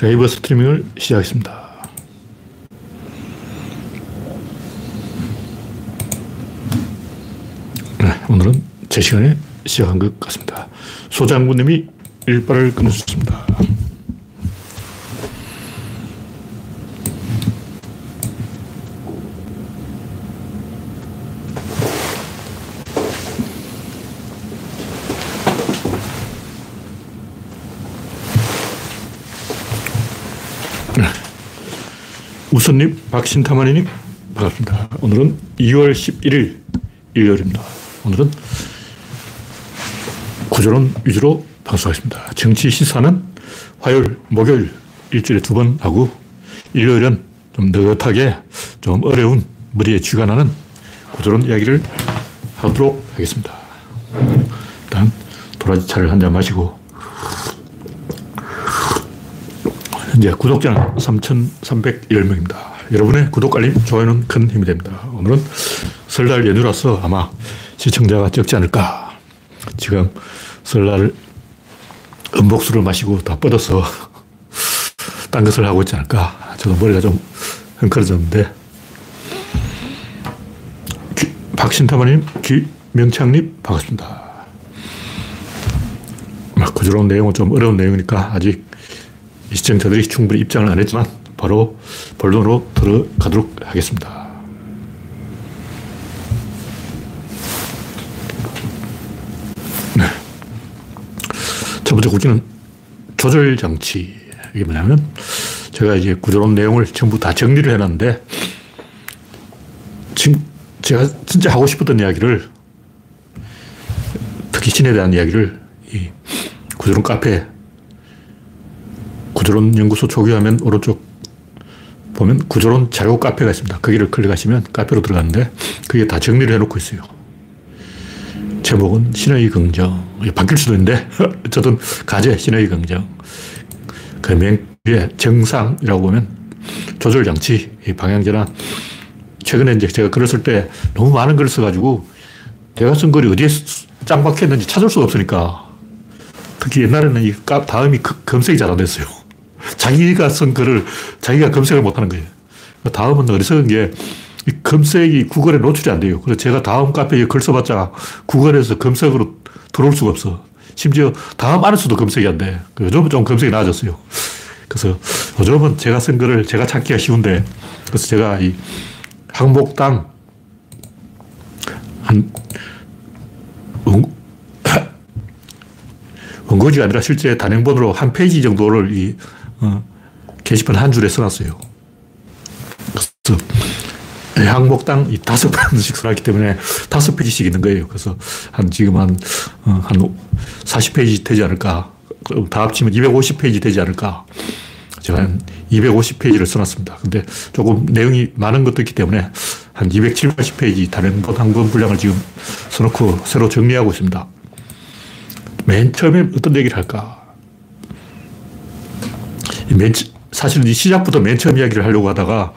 라이브 스트리밍을 시작했습니다. 네, 오늘은 제 시간에 시작한 것 같습니다. 소장군님이 일발을 끊으셨습니다. 우선님, 박신타마니님, 반갑습니다. 오늘은 2월 11일 일요일입니다. 오늘은 구조론 위주로 방송하겠습니다. 정치 시사는 화요일, 목요일 일주일에 두 번 하고 일요일은 좀 느긋하게 좀 어려운 머리에 쥐가 나는 구조론 이야기를 하도록 하겠습니다. 일단 도라지 차를 한 잔 마시고 현재 구독자는 3,310명입니다. 여러분의 구독, 알림, 좋아요는 큰 힘이 됩니다. 오늘은 설날 연휴라서 아마 시청자가 적지 않을까. 지금 설날 음복수를 마시고 다 뻗어서 딴 것을 하고 있지 않을까. 저도 머리가 좀 흥커져졌는데. 박신타마님, 김명창님, 반갑습니다. 구조론 내용은 좀 어려운 내용이니까 아직 시청자들이 충분히 입장을 안 했지만 바로 본론으로 들어가도록 하겠습니다. 네. 첫 번째 구조는 조절 장치. 이게 뭐냐면 제가 이제 구조론 내용을 전부 다 정리를 해놨는데 지금 제가 진짜 하고 싶었던 이야기를 특히 신에 대한 이야기를 이 구조론 카페 구조론 연구소 초기화면 오른쪽 보면 구조론 자료 카페가 있습니다. 거기를 클릭하시면 카페로 들어가는데 그게 다 정리를 해놓고 있어요. 제목은 신의 긍정. 바뀔 수도 있는데 어쨌든 가제 신의 긍정. 그맨 위에 정상이라고 보면 조절 장치, 방향 전환. 최근에 이제 제가 글을 쓸 때 너무 많은 글을 써가지고 제가 쓴 글이 어디에 짱 박혔는지 찾을 수가 없으니까 특히 옛날에는 이 다음이 검색이 잘 안 됐어요. 자기가 쓴 글을 자기가 검색을 못 하는 거예요. 다음은 어리석은 게 검색이 구글에 노출이 안 돼요. 그래서 제가 다음 카페에 글 써봤자 구글에서 검색으로 들어올 수가 없어. 심지어 다음 안에서도 검색이 안 돼. 그 요즘은 좀 검색이 나아졌어요. 그래서 요즘은 제가 쓴 글을 제가 찾기가 쉬운데 그래서 제가 이 항목당 한 원고지가 아니라 실제 단행본으로 한 페이지 정도를 이 어, 게시판 한 줄에 써놨어요. 그래서 이 다섯 번씩 써놨기 때문에 다섯 페이지씩 있는 거예요. 그래서 한 지금 한, 어, 한 40페이지 되지 않을까. 다 합치면 250페이지 되지 않을까. 제가 한 250페이지를 써놨습니다. 근데 조금 내용이 많은 것도 있기 때문에 한 270페이지 단행본 한권 분량을 지금 써놓고 새로 정리하고 있습니다. 맨 처음에 어떤 얘기를 할까? 맨, 사실은 이 시작부터 맨 처음 이야기를 하려고 하다가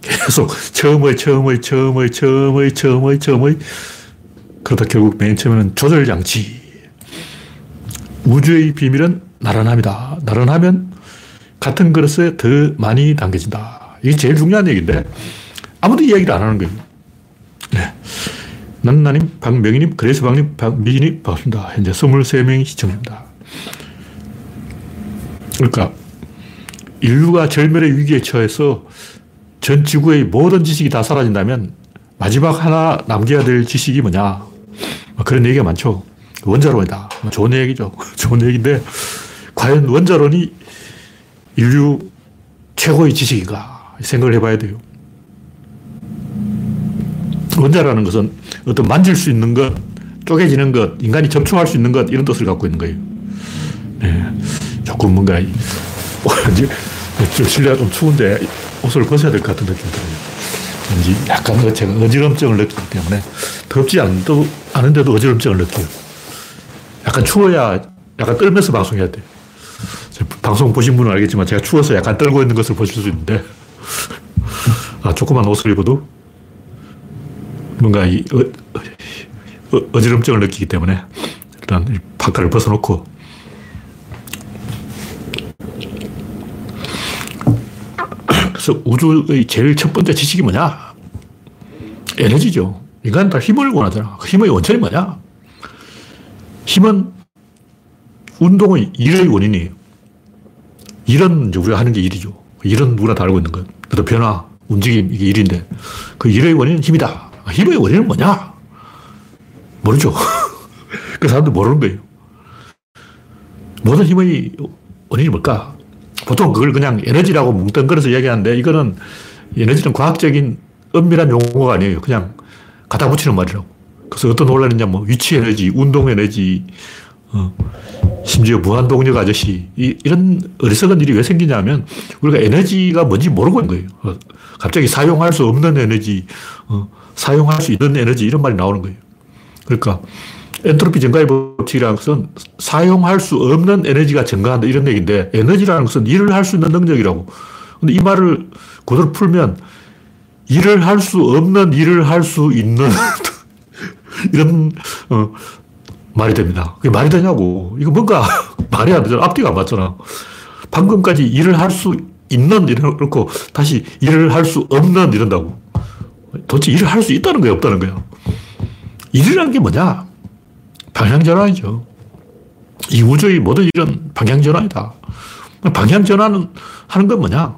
계속 처음의, 처음의, 처음의, 처음의, 처음의, 처음의 그러다 결국 맨 처음에는 조절 장치. 우주의 비밀은 나른함이다. 나른하면 같은 그릇에 더 많이 담겨진다. 이게 제일 중요한 얘기인데 아무도 이야기를 안 하는 거예요. 네. 난나님, 박명희님, 그레스방님, 박미진님 반갑습니다. 현재 23명이 시청입니다. 그러니까 인류가 절멸의 위기에 처해서 전 지구의 모든 지식이 다 사라진다면 마지막 하나 남겨야 될 지식이 뭐냐. 뭐 그런 얘기가 많죠. 원자론이다. 뭐 좋은 얘기죠. 좋은 얘기인데 과연 원자론이 인류 최고의 지식인가 생각을 해봐야 돼요. 원자라는 것은 어떤 만질 수 있는 것, 쪼개지는 것, 인간이 접촉할 수 있는 것, 이런 뜻을 갖고 있는 거예요. 네. 조금 뭔가, 좀 실내가 좀 추운데 옷을 벗어야 될 것 같은 느낌이 들어요. 왠지 약간 제가 어지럼증을 느끼기 때문에 덥지 않도, 않은데도 어지럼증을 느껴요. 약간 추워야 약간 떨면서 방송해야 돼. 방송 보신 분은 알겠지만 제가 추워서 약간 떨고 있는 것을 보실 수 있는데 아, 조그만 옷을 입어도 뭔가 이 어, 어, 지럼증을 느끼기 때문에 일단 파카를 벗어놓고 그래서 우주의 제일 첫 번째 지식이 뭐냐? 에너지죠. 인간은 다 힘을 원하잖아. 그 힘의 원천이 뭐냐? 힘은 운동의 일의 원인이에요. 일은 우리가 하는 게 일이죠. 일은 누구나 다 알고 있는 거예요. 또 변화, 움직임, 이게 일인데 그 일의 원인은 힘이다. 힘의 원인은 뭐냐? 모르죠. 그 사람들 모르는 거예요. 모든 힘의 원인이 뭘까? 보통 그걸 그냥 에너지라고 뭉뚱그려서 얘기하는데 이거는 에너지는 과학적인 엄밀한 용어가 아니에요. 그냥 갖다 붙이는 말이라고. 그래서 어떤 논란이 있냐, 뭐, 위치 에너지, 운동 에너지, 어, 심지어 무한동력 아저씨, 이, 런 어리석은 일이 왜 생기냐면, 우리가 에너지가 뭔지 모르고 있는 거예요. 어, 갑자기 사용할 수 없는 에너지, 어, 사용할 수 있는 에너지, 이런 말이 나오는 거예요. 그러니까, 엔트로피 증가의 법칙이라는 것은 사용할 수 없는 에너지가 증가한다 이런 얘기인데 에너지라는 것은 일을 할 수 있는 능력이라고. 근데 이 말을 그대로 풀면 일을 할 수 없는 일을 할 수 있는 이런 어, 말이 됩니다. 그게 말이 되냐고. 이거 뭔가 말이 안 되잖아. 앞뒤가 안 맞잖아. 방금까지 일을 할 수 있는 이렇고 다시 일을 할 수 없는 이런다고. 도대체 일을 할 수 있다는 거야, 없다는 거야. 일이라는 게 뭐냐? 방향전환이죠. 이 우주의 모든 일은 방향전환이다. 방향전환은 하는 건 뭐냐?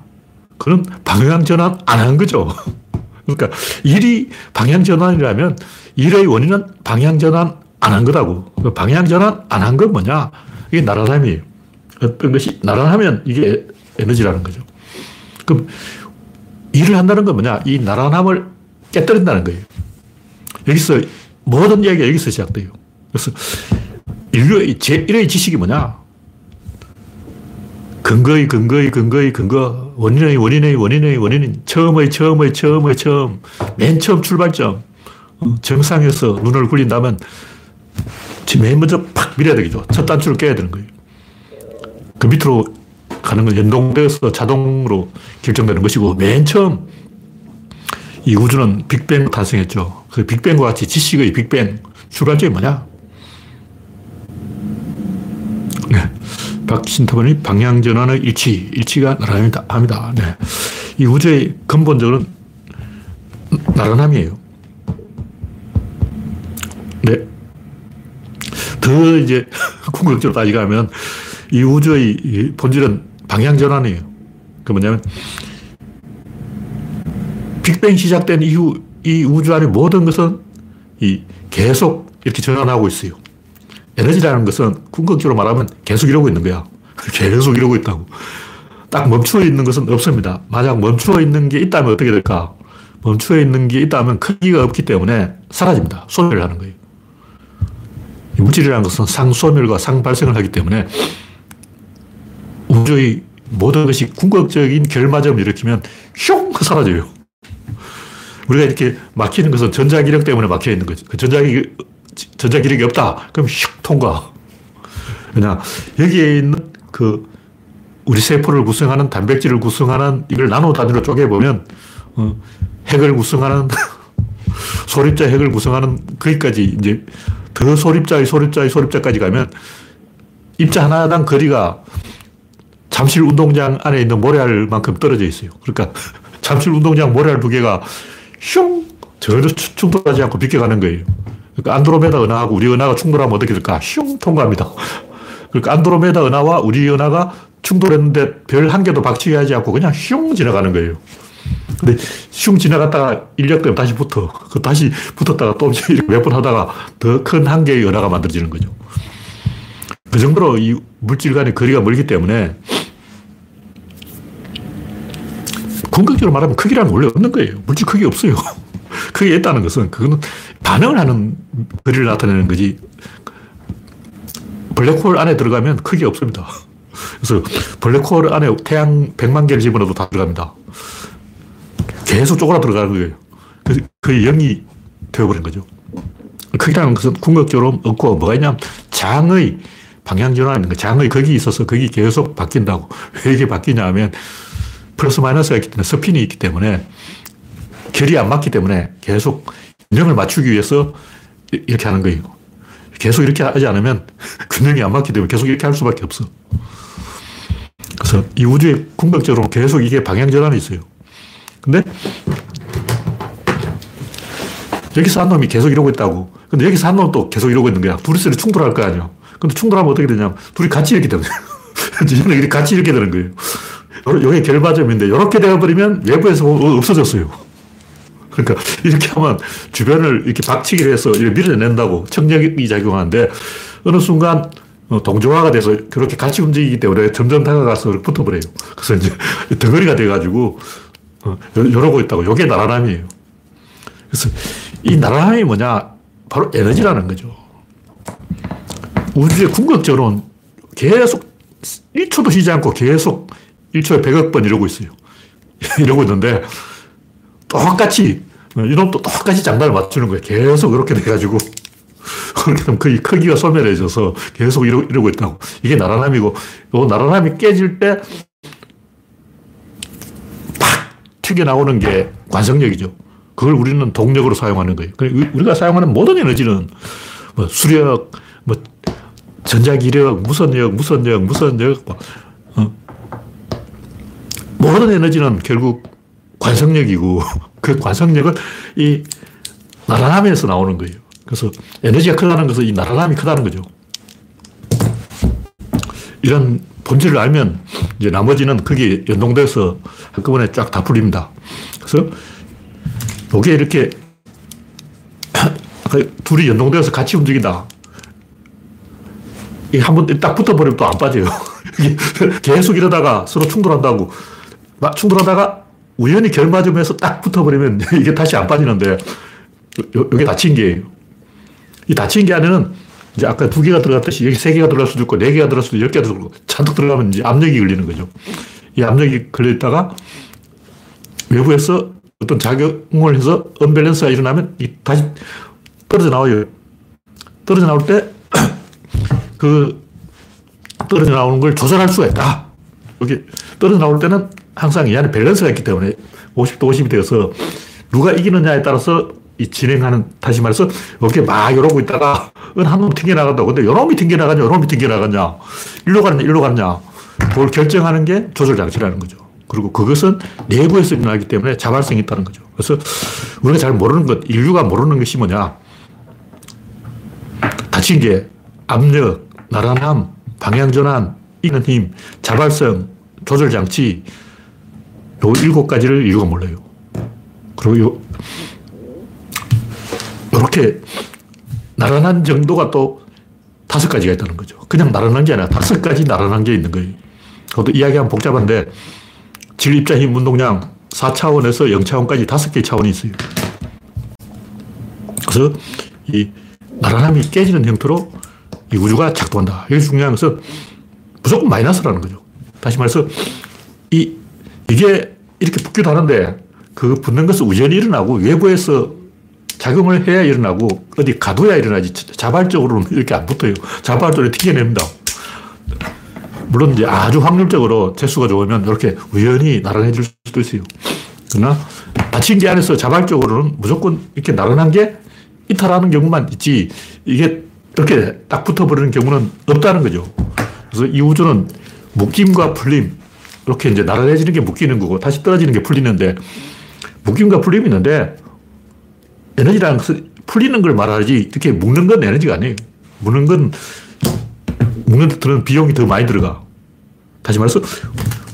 그건 방향전환 안 하는 거죠. 그러니까 일이 방향전환이라면 일의 원인은 방향전환 안 한 거다고. 그 방향전환 안 한 건 뭐냐? 이게 나란함이에요. 어떤 것이 나란하면 이게 에너지라는 거죠. 그럼 일을 한다는 건 뭐냐? 이 나란함을 깨뜨린다는 거예요. 여기서 모든 이야기가 여기서 시작돼요. 그래서 인류의 제1의 지식이 뭐냐? 근거의 근거의 근거의 근거, 원인의 원인의 원인의 원인인 처음의 처음의 처음의 처음, 맨 처음 출발점. 어, 정상에서 눈을 굴린다면 맨 먼저 팍 밀어야 되겠죠. 첫 단추를 깨야 되는 거예요. 그 밑으로 가는 건 연동되어서 자동으로 결정되는 것이고, 맨 처음 이 우주는 빅뱅 탄생했죠. 그 빅뱅과 같이 지식의 빅뱅, 출발점이 뭐냐? 네. 박신타번이 방향전환의 일치, 일치가 나란합니다. 합니다. 네. 이 우주의 근본적으로 나란함이에요. 네. 더 이제 궁극적으로 따지가면 이 우주의 본질은 방향전환이에요. 그 뭐냐면 빅뱅 시작된 이후 이 우주 안의 모든 것은 이 계속 이렇게 전환하고 있어요. 에너지라는 것은 궁극적으로 말하면 계속 이러고 있는 거야. 계속 이러고 있다고. 딱 멈추어 있는 것은 없습니다. 만약 멈추어 있는 게 있다면 어떻게 될까? 멈추어 있는 게 있다면 크기가 없기 때문에 사라집니다. 소멸을 하는 거예요. 물질이라는 것은 상소멸과 상발생을 하기 때문에 우주의 모든 것이 궁극적인 결마점을 일으키면 슝 사라져요. 우리가 이렇게 막히는 것은 전자기력 때문에 막혀 있는 거죠. 그 전자기력, 전자 기력이 없다. 그럼 슉 통과. 그냥 여기에 있는 그 우리 세포를 구성하는 단백질을 구성하는 이걸 나노 단위로 쪼개보면 어, 핵을 구성하는 소립자 핵을 구성하는 거기까지 이제 더 소립자의 소립자의 소립자까지 가면 입자 하나당 거리가 잠실 운동장 안에 있는 모래알만큼 떨어져 있어요. 그러니까 잠실 운동장 모래알 두 개가 슝! 전혀 충돌하지 않고 비껴가는 거예요. 그러니까 안드로메다 은하하고 우리 은하가 충돌하면 어떻게 될까? 슝! 통과합니다. 그러니까 안드로메다 은하와 우리 은하가 충돌했는데 별 한 개도 박치게 하지 않고 그냥 슝 지나가는 거예요. 근데 슝 지나갔다가 인력 때문에 다시 붙어. 그 다시 붙었다가 또 몇번 하다가 더 큰 한 개의 은하가 만들어지는 거죠. 그 정도로 이 물질 간의 거리가 멀기 때문에 궁극적으로 말하면 크기라는 원래 없는 거예요. 물질 크기 없어요. 크기 있다는 것은 그거는 반응을 하는 거리를 나타내는 거지. 블랙홀 안에 들어가면 크기 없습니다. 그래서 블랙홀 안에 태양 100만 개를 집어넣어도 다 들어갑니다. 계속 쪼그라 들어가는 거예요. 그래서 거의 0이 되어버린 거죠. 크기라는 것은 궁극적으로 없고 뭐가 있냐면 장의 방향전환인 거 장의 거기 있어서 거기 계속 바뀐다고. 왜 이게 바뀌냐 하면 플러스 마이너스가 있기 때문에 스핀이 있기 때문에 결이 안 맞기 때문에 계속 균형을 맞추기 위해서 이렇게 하는 거예요. 계속 이렇게 하지 않으면 균형이 안 맞기 때문에 계속 이렇게 할 수밖에 없어. 그래서 이 우주에 궁극적으로 계속 이게 방향전환이 있어요. 근데 여기서 한 놈이 계속 이러고 있다고. 근데 여기서 한 놈도 계속 이러고 있는 거야. 둘이서 충돌할 거 아니야. 근데 충돌하면 어떻게 되냐면 둘이 같이 이렇게 되는 거예요. 같이 이렇게 되는 거예요. 이게 결과점인데 이렇게 되어버리면 외부에서 없어졌어요. 그러니까 이렇게 하면 주변을 이렇게 박치기를 해서 이렇게 밀어낸다고 청력이 작용하는데 어느 순간 어, 동조화가 돼서 그렇게 같이 움직이기 때문에 점점 다가가서 붙어버려요. 그래서 이제 덩어리가 돼가지고 어, 이러고 있다고. 이게 나라남이에요. 그래서 이 나라함이 뭐냐? 바로 에너지라는 거죠. 우주의 궁극적으로는 계속 1초도 쉬지 않고 계속 1초에 100억 번 이러고 있어요. 이러고 있는데 똑같이 이놈도 똑같이 장단을 맞추는 거예요. 계속 그렇게 돼가지고 그렇게 되면 거의 크기가 소멸해져서 계속 이러, 이러고 있다고. 이게 나라남이고 요 나라남이 깨질 때 팍 튀겨나오는 게 관성력이죠. 그걸 우리는 동력으로 사용하는 거예요. 우리가 사용하는 모든 에너지는 뭐 수력, 뭐 전자기력, 무선력, 무선력, 무선력, 뭐, 어. 모든 에너지는 결국 관성력이고 그 관성력은 이 나라남에서 나오는 거예요. 그래서 에너지가 크다는 것은 이 나라남이 크다는 거죠. 이런 본질을 알면 이제 나머지는 거기 연동돼서 한꺼번에 쫙 다 풀립니다. 그래서 이게 이렇게 둘이 연동되어서 같이 움직인다. 이 한번 딱 붙어버리면 또 안 빠져요. 계속 이러다가 서로 충돌한다고. 충돌하다가 우연히 결맞으면서 딱 붙어버리면 이게 다시 안 빠지는데, 이게 다친 게이 다친 게 안에는 이제 아까 두 개가 들어갔듯이 여기 세 개가 들어갈 수도 있고 네 개가 들어갈 수도 있고 열 개가 들어가고 잔뜩 들어가면 이제 압력이 걸리는 거죠. 이 압력이 걸려있다가 외부에서 어떤 작용을 해서 언밸런스가 일어나면 다시 떨어져 나와요. 떨어져 나올 때, 그, 떨어져 나오는 걸 조절할 수가 있다. 여기 떨어져 나올 때는 항상 이 안에 밸런스가 있기 때문에 50도 50이 되어서 누가 이기느냐에 따라서 이 진행하는, 다시 말해서 이렇게 막 이러고 있다가 한놈 튕겨나간다고. 근데 요놈이 튕겨나가냐, 요놈이 튕겨나가냐, 일로 가느냐, 일로 가느냐. 그걸 결정하는 게 조절 장치라는 거죠. 그리고 그것은 내부에서 일어나기 때문에 자발성이 있다는 거죠. 그래서 우리가 잘 모르는 것, 인류가 모르는 것이 뭐냐. 다친 게 압력, 나란함, 방향전환, 이는 힘, 자발성, 조절장치, 요 일곱 가지를 인류가 몰라요. 그리고 요, 요렇게 나란한 정도가 또 다섯 가지가 있다는 거죠. 그냥 나란한 게 아니라 다섯 가지 나란한 게 있는 거예요. 그것도 이야기하면 복잡한데 질, 입자, 힘, 운동량 4차원에서 0차원까지 다섯 개의 차원이 있어요. 그래서 이 나란함이 깨지는 형태로 이 우주가 작동한다. 이게 중요한 것은 무조건 마이너스라는 거죠. 다시 말해서 이, 이게 이렇게 붙기도 하는데 그 붙는 것은 우연히 일어나고 외부에서 작용을 해야 일어나고 어디 가둬야 일어나지 자발적으로는 이렇게 안 붙어요. 자발적으로 튀겨냅니다. 물론 이제 아주 확률적으로 재수가 좋으면 이렇게 우연히 나란해질 수도 있어요. 그러나 다친 게 안에서 자발적으로는 무조건 이렇게 나란한 게 이탈하는 경우만 있지 이게 이렇게 딱 붙어버리는 경우는 없다는 거죠. 그래서 이 우주는 묶임과 풀림 이렇게 이제 나란해지는 게 묶이는 거고 다시 떨어지는 게 풀리는데 묶임과 풀림이 있는데 것은 풀리는 걸 말하지 이렇게 묶는 건 에너지가 아니에요. 묶는 건 묶는 데 드는 비용이 더 많이 들어가. 다시 말해서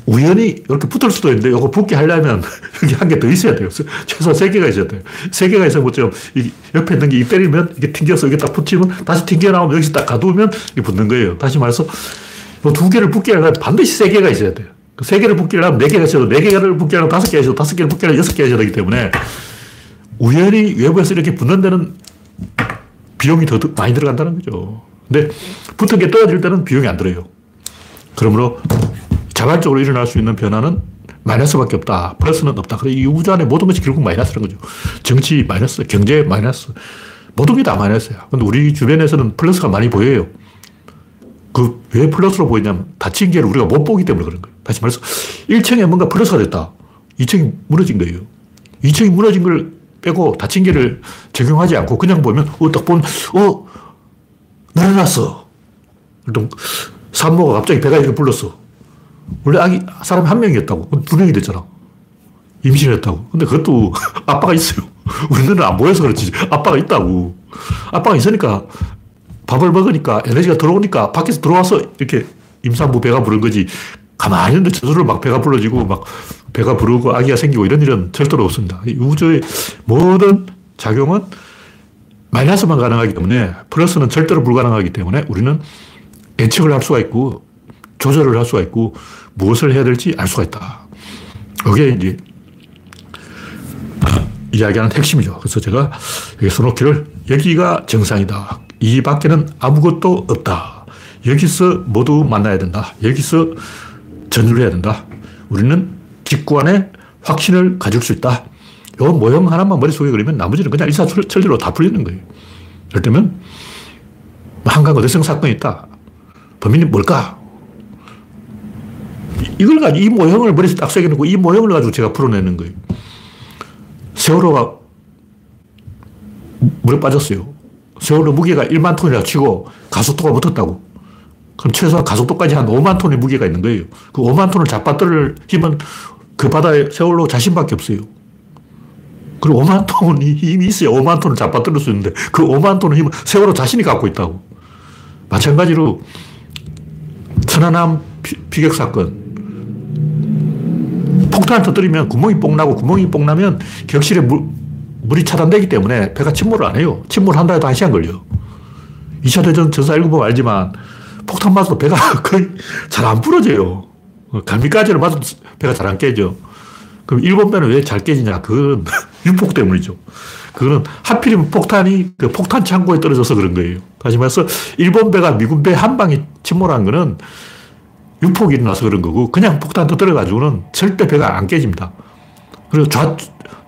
우연히 이렇게 붙을 수도 있는데 이거 붙게 하려면 여기 한 개 더 있어야 돼요. 최소 세 개가 있어야 돼요. 세 개가 있으면 좀 옆에 있는 게 때리면 이게 튕겨서 이게 딱 붙이면 다시 튕겨 나오면 여기서 딱 가두면 이게 붙는 거예요. 다시 말해서 두 개를 붙게 하려면 반드시 세 개가 있어야 돼요. 그세 개를 붙게 하려면 네 개가 있어도 네 개를 붙게 하려면 다섯 개가 있어도 다섯 개를 붙게 하려면 여섯 개가 있어야 되기 때문에 우연히 외부에서 이렇게 붙는 데는 비용이 더 많이 들어간다는 거죠. 근데 붙은 게 떨어질 때는 비용이 안 들어요. 그러므로 자발적으로 일어날 수 있는 변화는 마이너스밖에 없다. 플러스는 없다. 그이 우주 안에 모든 것이 결국 마이너스라는 거죠. 정치 마이너스, 경제 마이너스. 모든 게 다 마이너스야. 근데 우리 주변에서는 플러스가 많이 보여요. 그 왜 플러스로 보이냐면 다친 개를 우리가 못 보기 때문에 그런 거예요. 다시 말해서 1층에 뭔가 플러스가 됐다. 2층이 무너진 거예요. 2층이 무너진 걸 빼고 다친 개를 적용하지 않고 그냥 보면 어, 딱 보면 어, 늘어났어. 산모가 갑자기 배가 이렇게 불렀어. 원래 아기, 사람이 한 명이었다고. 두 명이 됐잖아. 임신했다고. 근데 그것도 아빠가 있어요. 우리는 안 보여서 그렇지. 아빠가 있다고. 아빠가 있으니까 밥을 먹으니까 에너지가 들어오니까 밖에서 들어와서 이렇게 임산부 배가 부른 거지. 가만히 있는데 저절로 막 배가 불러지고 막 배가 부르고 아기가 생기고 이런 일은 절대로 없습니다. 우주의 모든 작용은 마이너스만 가능하기 때문에 플러스는 절대로 불가능하기 때문에 우리는 예측을 할 수가 있고 조절을 할 수가 있고 무엇을 해야 될지 알 수가 있다. 이게 이제 이야기하는 핵심이죠. 그래서 제가 여기 써놓기를 여기가 정상이다. 이 밖에는 아무것도 없다. 여기서 모두 만나야 된다. 여기서 전율 해야 된다. 우리는 직관에 확신을 가질 수 있다. 요 모형 하나만 머릿속에 그리면 나머지는 그냥 일사천리로 다 풀리는 거예요. 예를 들면, 한강 어대성 사건이 있다. 범인이 뭘까? 이걸 가지고 이 모형을 머릿속에 딱 새겨놓고 이 모형을 가지고 제가 풀어내는 거예요. 세월호가 물에 빠졌어요. 세월호 무게가 1만 톤이라 치고 가속도가 붙었다고. 그럼 최소한 가속도까지 한 5만 톤의 무게가 있는 거예요. 그 5만 톤을 잡아떨 힘은 그 바다에 세월호 자신밖에 없어요. 그리고 5만 톤이 힘이 있어야 5만 톤을 잡아떨릴 수 있는데 그 5만 톤의 힘은 세월호 자신이 갖고 있다고. 마찬가지로 천안함 피격 사건. 폭탄을 터뜨리면 구멍이 뽕 나고 구멍이 뽕 나면 격실에 물, 물이 차단되기 때문에 배가 침몰을 안 해요. 침몰한다 해도 한 시간 걸려. 2차 대전 전사 읽어보면 알지만 폭탄 맞아도 배가 거의 잘 안 부러져요. 감미까지를 맞아도 배가 잘 안 깨져. 그럼 일본 배는 왜 잘 깨지냐? 그건 유폭 때문이죠. 그거는 하필이면 폭탄이 그 폭탄 창고에 떨어져서 그런 거예요. 다시 말해서 일본 배가 미군 배 한 방에 침몰한 거는 유폭이 일어나서 그런 거고 그냥 폭탄 터뜨려가지고는 절대 배가 안 깨집니다. 그리고 좌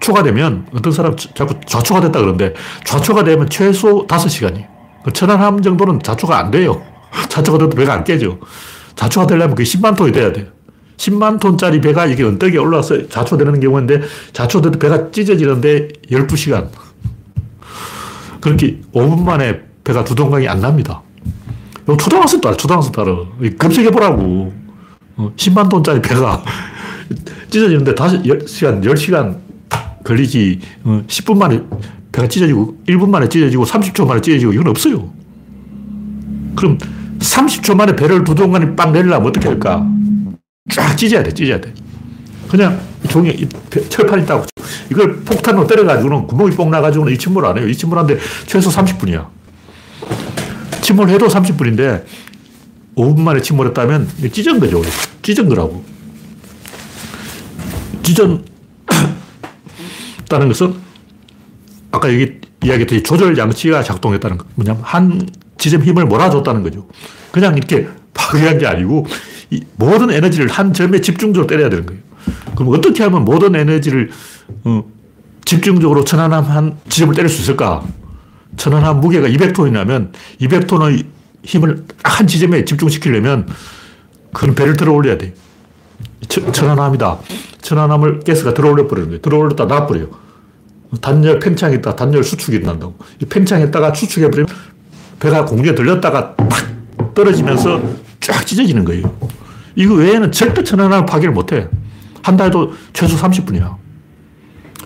초가 되면 어떤 사람 자꾸 좌초가 됐다 그러는데 좌초가 되면 최소 5시간이에요. 그 천안함 정도는 좌초가 안 돼요. 좌초가 돼도 배가 안 깨져. 좌초가 되려면 그게 10만 톤이 돼야 돼 10만 톤짜리 배가 이게 언덕에 올라와서 좌초되는 경우인데 좌초돼도 배가 찢어지는데 12시간. 그렇게 5분 만에 배가 두 동강이 안 납니다. 초등학생 따라, 초등학생 따라. 검색해보라고. 10만 어, 톤짜리 배가 찢어지는데 다시 10시간, 10시간 걸리지. 10분 어, 만에 배가 찢어지고, 1분 만에 찢어지고, 30초 만에 찢어지고, 이건 없어요. 그럼 30초 만에 배를 두 동간이 빵 내리려면 어떻게 할까? 쫙 찢어야 돼, 찢어야 돼. 그냥 종이, 철판 있다고. 이걸 폭탄으로 때려가지고는 구멍이 뽕 나가지고는 이 침몰 안 해요. 이 침몰하는데 최소 30분이야. 침몰해도 30분인데 5분 만에 침몰했다면 찢은 거죠. 찢은 거라고. 찢었다는 것은 아까 여기 이야기했듯이 조절 장치가 작동했다는 거. 뭐냐면 한 지점 힘을 몰아줬다는 거죠. 그냥 이렇게 파괴한 게 아니고 모든 에너지를 한 점에 집중적으로 때려야 되는 거예요. 그럼 어떻게 하면 모든 에너지를 어, 집중적으로 천안함 한 지점을 때릴 수 있을까? 천안함 무게가 200톤이라면 200톤의 힘을 한 지점에 집중시키려면 그건 배를 들어 올려야 돼. 천안함이다. 천안함을 가스가 들어 올려 버리는 거예요. 들어 올렸다 놔버려요. 단열 팽창했다 단열 수축이 난다고. 팽창했다가 수축해버리면 배가 공중에 들렸다가 탁 떨어지면서 쫙 찢어지는 거예요. 이거 외에는 절대 천안함 파괴를 못 해. 한다 해도 최소 30분이야.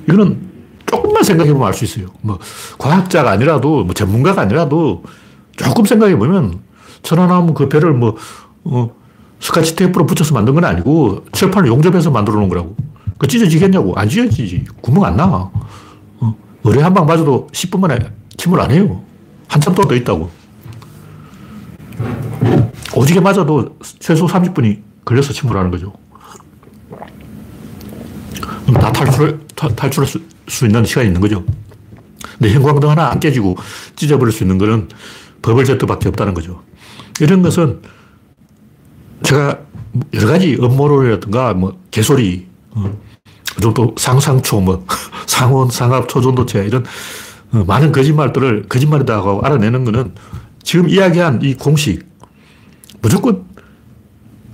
이거는 조금만 생각해보면 알 수 있어요. 뭐, 과학자가 아니라도, 뭐, 전문가가 아니라도 조금 생각해보면 천안함 그 배를 뭐, 어, 스카치 테이프로 붙여서 만든 건 아니고 철판을 용접해서 만들어 놓은 거라고. 그 찢어지겠냐고. 안 찢어지지. 구멍 안 나. 어, 의뢰 한 방 맞아도 10분 만에 침을 안 해요. 한참 더 있다고. 오지게 맞아도 최소 30분이 걸려서 침몰하는 거죠. 다 탈출, 탈출할 수, 수 있는 시간이 있는 거죠. 근데 형광등 하나 안 깨지고 찢어버릴 수 있는 거는 버블제트밖에 없다는 거죠. 이런 것은 제가 여러 가지 음모론이라든가 뭐 개소리, 어, 또 상상초, 뭐 상온, 상압, 초전도체 이런 어, 많은 거짓말들을 거짓말이다 고 알아내는 거는 지금 이야기한 이 공식 무조건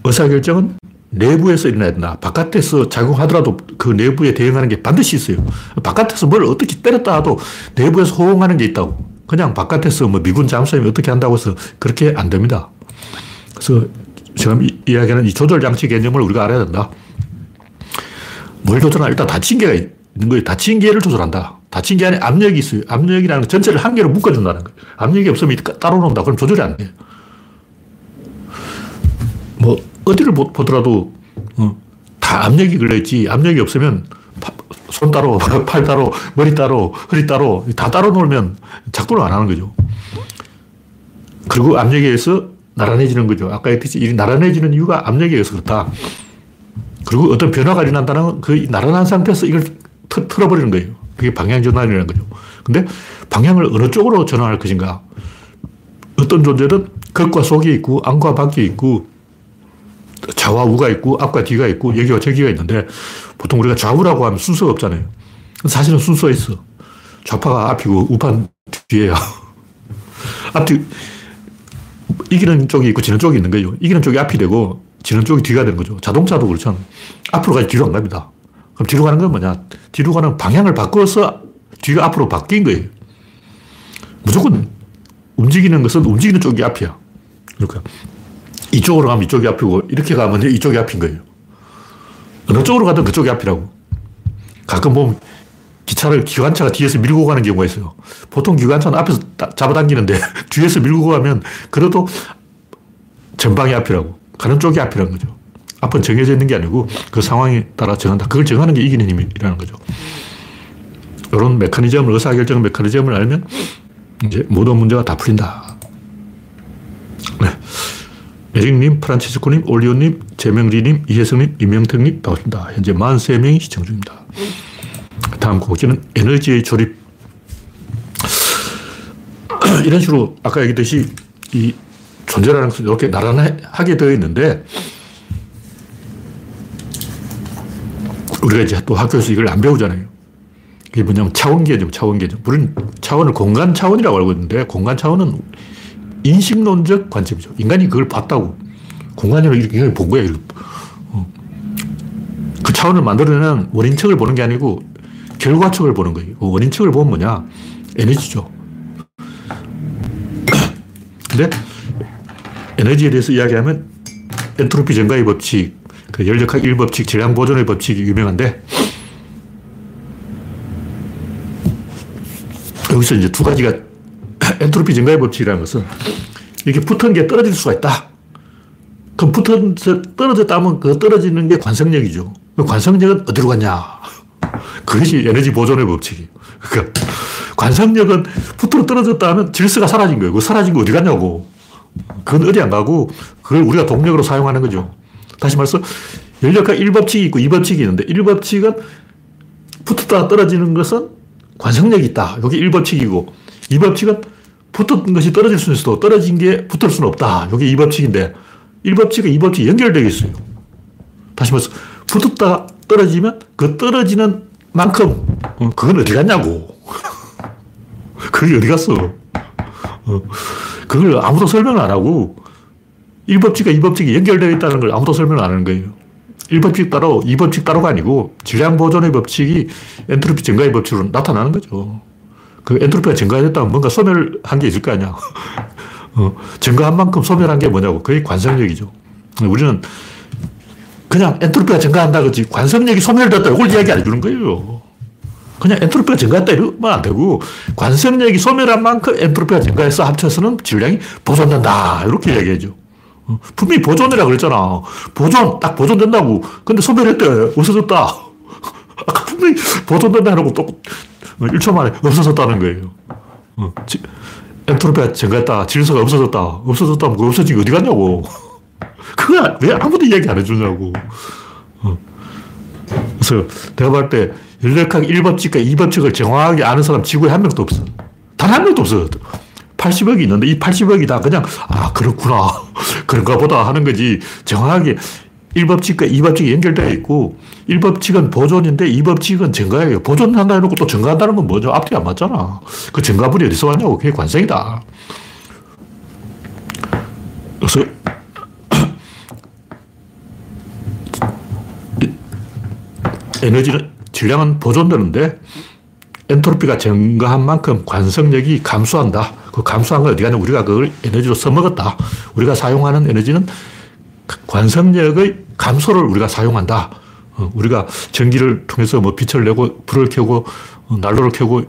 의사결정은 내부에서 일어나야 된다. 바깥에서 작용하더라도 그 내부에 대응하는 게 반드시 있어요. 바깥에서 뭘 어떻게 때렸다 하도 내부에서 호응하는 게 있다고. 그냥 바깥에서 뭐 미군 잠수함이 어떻게 한다고 해서 그렇게 안 됩니다. 그래서 지금 이야기하는 이 조절 장치 개념을 우리가 알아야 된다. 뭘 조절하나? 일단 닫힌 개가 있는 거예요. 닫힌 개를 조절한다. 닫힌 개 안에 압력이 있어요. 압력이라는 건 전체를 한 개로 묶어준다는 거예요. 압력이 없으면 따로 놓는다. 그럼 조절이 안 돼요. 뭐, 어디를 보더라도, 어, 다 압력이 걸려있지. 압력이 없으면 손 따로, 팔 따로, 머리 따로, 허리 따로, 다 따로 놀면 작동을 안 하는 거죠. 그리고 압력에 의해서 나란해지는 거죠. 아까 했듯이 이 나란해지는 이유가 압력에 의해서 그렇다. 그리고 어떤 변화가 일어난다는 그 나란한 상태에서 이걸 트, 틀어버리는 거예요. 그게 방향 전환이라는 거죠. 근데 방향을 어느 쪽으로 전환할 것인가? 어떤 존재는 겉과 속이 있고, 안과 밖이 있고, 좌와 우가 있고, 앞과 뒤가 있고, 여기와 저기가 있는데, 보통 우리가 좌우라고 하면 순서가 없잖아요. 사실은 순서가 있어. 좌파가 앞이고, 우파는 뒤에야. 앞뒤, 이기는 쪽이 있고, 지는 쪽이 있는 거예요. 이기는 쪽이 앞이 되고, 지는 쪽이 뒤가 되는 거죠. 자동차도 그렇잖아. 앞으로 가지 뒤로 안 갑니다. 그럼 뒤로 가는 건 뭐냐? 뒤로 가는 방향을 바꿔서 뒤가 앞으로 바뀐 거예요. 무조건 움직이는 것은 움직이는 쪽이 앞이야. 그러니까 이쪽으로 가면 이쪽이 앞이고 이렇게 가면 이쪽이 앞인 거예요. 어느 쪽으로 가든 그쪽이 앞이라고. 가끔 보면 기차를 기관차가 뒤에서 밀고 가는 경우가 있어요. 보통 기관차는 앞에서 잡아당기는데 뒤에서 밀고 가면 그래도 전방이 앞이라고. 가는 쪽이 앞이라는 거죠. 앞은 정해져 있는 게 아니고 그 상황에 따라 정한다. 그걸 정하는 게 이기는 힘이라는 거죠. 이런 메커니즘을, 의사결정 메커니즘을 알면 이제 모든 문제가 다 풀린다. 네. 매직님, 프란치스코님, 올리오님, 재명리님, 이혜성님, 이명택님, 반갑습니다. 현재 43명이 시청 중입니다. 다음 곡지는 에너지의 조립. 이런 식으로 아까 얘기했듯이 이 존재라는 것은 이렇게 나란하게 되어 있는데 우리가 이제 또 학교에서 이걸 안 배우잖아요. 이게 뭐냐면 차원 개념, 차원 개념. 우리는 차원을 공간 차원이라고 알고 있는데 공간 차원은 인식론적 관점이죠. 인간이 그걸 봤다고. 공간으로 이렇게 본 거야. 어. 그 차원을 만들어내는 원인측을 보는 게 아니고 결과측을 보는 거예요. 그 원인측을 보면 뭐냐? 에너지죠. 근데 에너지에 대해서 이야기하면 엔트로피 증가의 법칙, 그 열역학 1법칙, 질량 보존의 법칙이 유명한데 여기서 이제 두 가지가 엔트로피 증가의 법칙이라는 것은 이게 붙은 게 떨어질 수가 있다. 그럼 붙은, 떨어졌다면 그 떨어지는 게 관성력이죠. 그 관성력은 어디로 갔냐? 그것이 에너지 보존의 법칙이에요. 그러니까 관성력은 붙으로 떨어졌다 하면 질서가 사라진 거예요. 그 사라진 거 어디 갔냐고. 그건 어디 안 가고 그걸 우리가 동력으로 사용하는 거죠. 다시 말해서 열역학 1법칙이 있고 2법칙이 있는데 1법칙은 붙었다 떨어지는 것은 관성력이 있다. 여기 1법칙이고 2법칙은 붙었던 것이 떨어질 수는 있어도 떨어진 게 붙을 수는 없다. 여기 2법칙인데 1법칙과 2법칙이 연결되어 있어요. 다시 말해서 붙었다 떨어지면 그 떨어지는 만큼 어, 그건 어디 갔냐고. 그게 어디 갔어. 어, 그걸 아무도 설명을 안 하고 1법칙과 2법칙이 연결되어 있다는 걸 아무도 설명을 안 하는 거예요. 1법칙 따로, 2법칙 따로가 아니고 질량 보존의 법칙이 엔트로피 증가의 법칙으로 나타나는 거죠. 그 엔트로피가 증가했다면 뭔가 소멸한 게 있을 거 아니야. 어, 증가한 만큼 소멸한 게 뭐냐고. 그게 관성력이죠. 우리는 그냥 엔트로피가 증가한다 그지 관성력이 소멸됐다 이걸 이야기 안 해주는 거예요. 그냥 엔트로피가 증가했다 이러면 안 되고 관성력이 소멸한 만큼 엔트로피가 증가해서 합쳐서는 질량이 보존된다 이렇게 이야기해야죠. 어, 분명히 보존이라 그랬잖아. 보존, 딱 보존된다고. 근데 소멸했대. 없어졌다. 아까 분명히 보존된다 하고 또 1초 만에 없어졌다는 거예요. 어, 엔트로피가 증가했다. 질서가 없어졌다. 없어졌다면 그 없어진 게 어디 갔냐고. 그걸 왜 아무도 이야기 안 해주냐고. 어. 그래서 내가 볼때 연력학 1법칙과 2법칙을 정확하게 아는 사람 지구에 한 명도 없어. 단 한 명도 없어. 80억이 있는데 이 80억이 다 그냥 아 그렇구나 그런가 보다 하는 거지 정확하게 1법칙과 2법칙이 연결되어 있고 1법칙은 보존인데 2법칙은 증가예요. 보존한다 해놓고 또 증가한다는 건 뭐죠? 앞뒤 안 맞잖아. 그 증가분이 어디서 왔냐고. 그게 관성이다. 그래서 에너지는 질량은 보존되는데 엔트로피가 증가한 만큼 관성력이 감소한다. 그 감소한 건 어디 가냐? 우리가 그걸 에너지로 써먹었다. 우리가 사용하는 에너지는 관성력의 감소를 우리가 사용한다. 어, 우리가 전기를 통해서 뭐 빛을 내고 불을 켜고 어, 난로를 켜고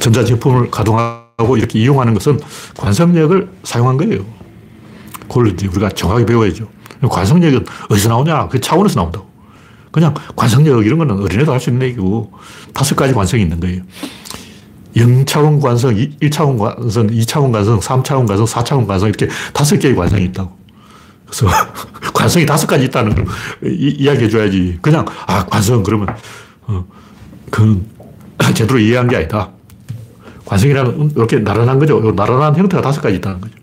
전자제품을 가동하고 이렇게 이용하는 것은 관성력을 사용한 거예요. 그걸 이제 우리가 정확히 배워야죠. 관성력은 어디서 나오냐? 그 차원에서 나온다고. 그냥 관성력 이런 거는 어린애도 할 수 있는 얘기고 다섯 가지 관성이 있는 거예요. 0차원 관성, 1차원 관성, 2차원 관성, 3차원 관성, 4차원 관성 이렇게 다섯 개의 관성이 있다고. 그래서 관성이 다섯 가지 있다는 걸 이, 야기해 줘야지. 그냥 아 관성 그러면 어, 그 제대로 이해한 게 아니다. 관성이라는 이렇게 나란한 거죠. 나란한 형태가 다섯 가지 있다는 거죠.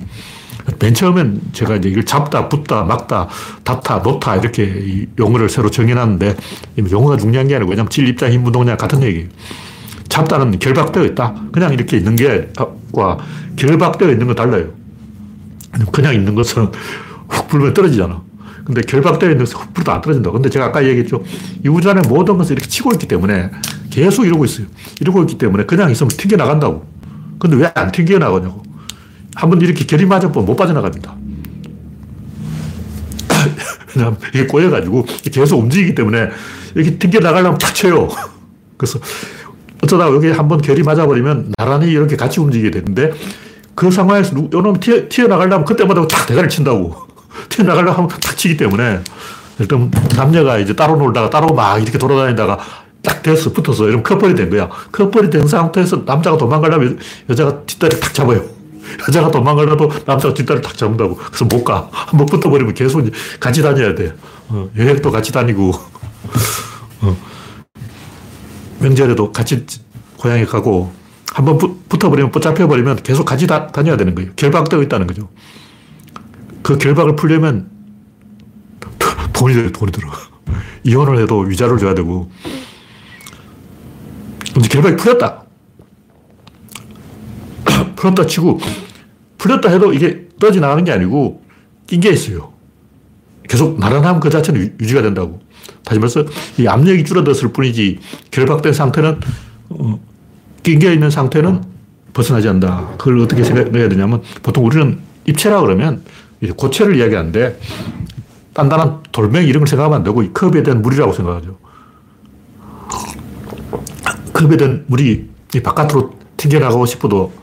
맨 처음엔 제가 이제 이걸 잡다, 붙다, 막다, 닫다, 놓다 이렇게 용어를 새로 정해놨는데 용어가 중요한 게 아니고 왜냐면 질, 입자, 힘, 운동량 같은 얘기예요. 잡다는 결박되어 있다. 그냥 이렇게 있는 게과 결박되어 있는 건 달라요. 그냥 있는 것은 훅 불면 떨어지잖아. 근데 결박되어 있는 것은 훅 불어도 안 떨어진다. 근데 제가 아까 얘기했죠. 이 우주 안에 모든 것을 이렇게 치고 있기 때문에 계속 이러고 있어요. 이러고 있기 때문에 그냥 있으면 튕겨나간다고. 근데 왜 안 튕겨나가냐고. 한번 이렇게 결이 맞아보면 못 빠져나갑니다. 왜냐하면 이게 꼬여가지고 계속 움직이기 때문에 이렇게 튕겨나가려면 탁 쳐요. 그래서 어쩌다 여기 한번 결이 맞아버리면 나란히 이렇게 같이 움직이게 되는데 그 상황에서 요놈 튀어, 튀어나가려면 그때마다 탁 대가리 친다고. 튀어나가려고 하면 탁 치기 때문에 일단 남녀가 이제 따로 놀다가 따로 막 이렇게 돌아다니다가 딱 돼서 붙어서 이러면 커플이 된 거야. 커플이 된 상태에서 남자가 도망가려면 여자가 뒷다리 탁 잡아요. 여자가 도망가려도 남자가 뒷다리 탁 잡는다고. 그래서 못 가. 한번 붙어버리면 계속 같이 다녀야 돼. 어, 여행도 같이 다니고. 어. 명절에도 같이 고향에 가고 한번 붙어버리면 붙잡혀버리면 계속 같이 다, 다녀야 되는 거예요. 결박되어 있다는 거죠. 그 결박을 풀려면 돈이 들어, 돈이 들어. 이혼을 해도 위자료를 줘야 되고. 이제 결박이 풀렸다. 풀었다 치고, 풀렸다 해도 이게 떠지 나가는 게 아니고, 낀 게 있어요. 계속 나란함 그 자체는 유지가 된다고. 다시 말해서 이 압력이 줄어들었을 뿐이지 결박된 상태는 어, 낑겨 있는 상태는 벗어나지 않는다. 그걸 어떻게 생각해야 되냐면 보통 우리는 입체라 그러면 고체를 이야기하는데 단단한 돌멩이 이런 걸 생각하면 안 되고 컵에 대한 물이라고 생각하죠. 컵에 대한 물이 바깥으로 튕겨나가고 싶어도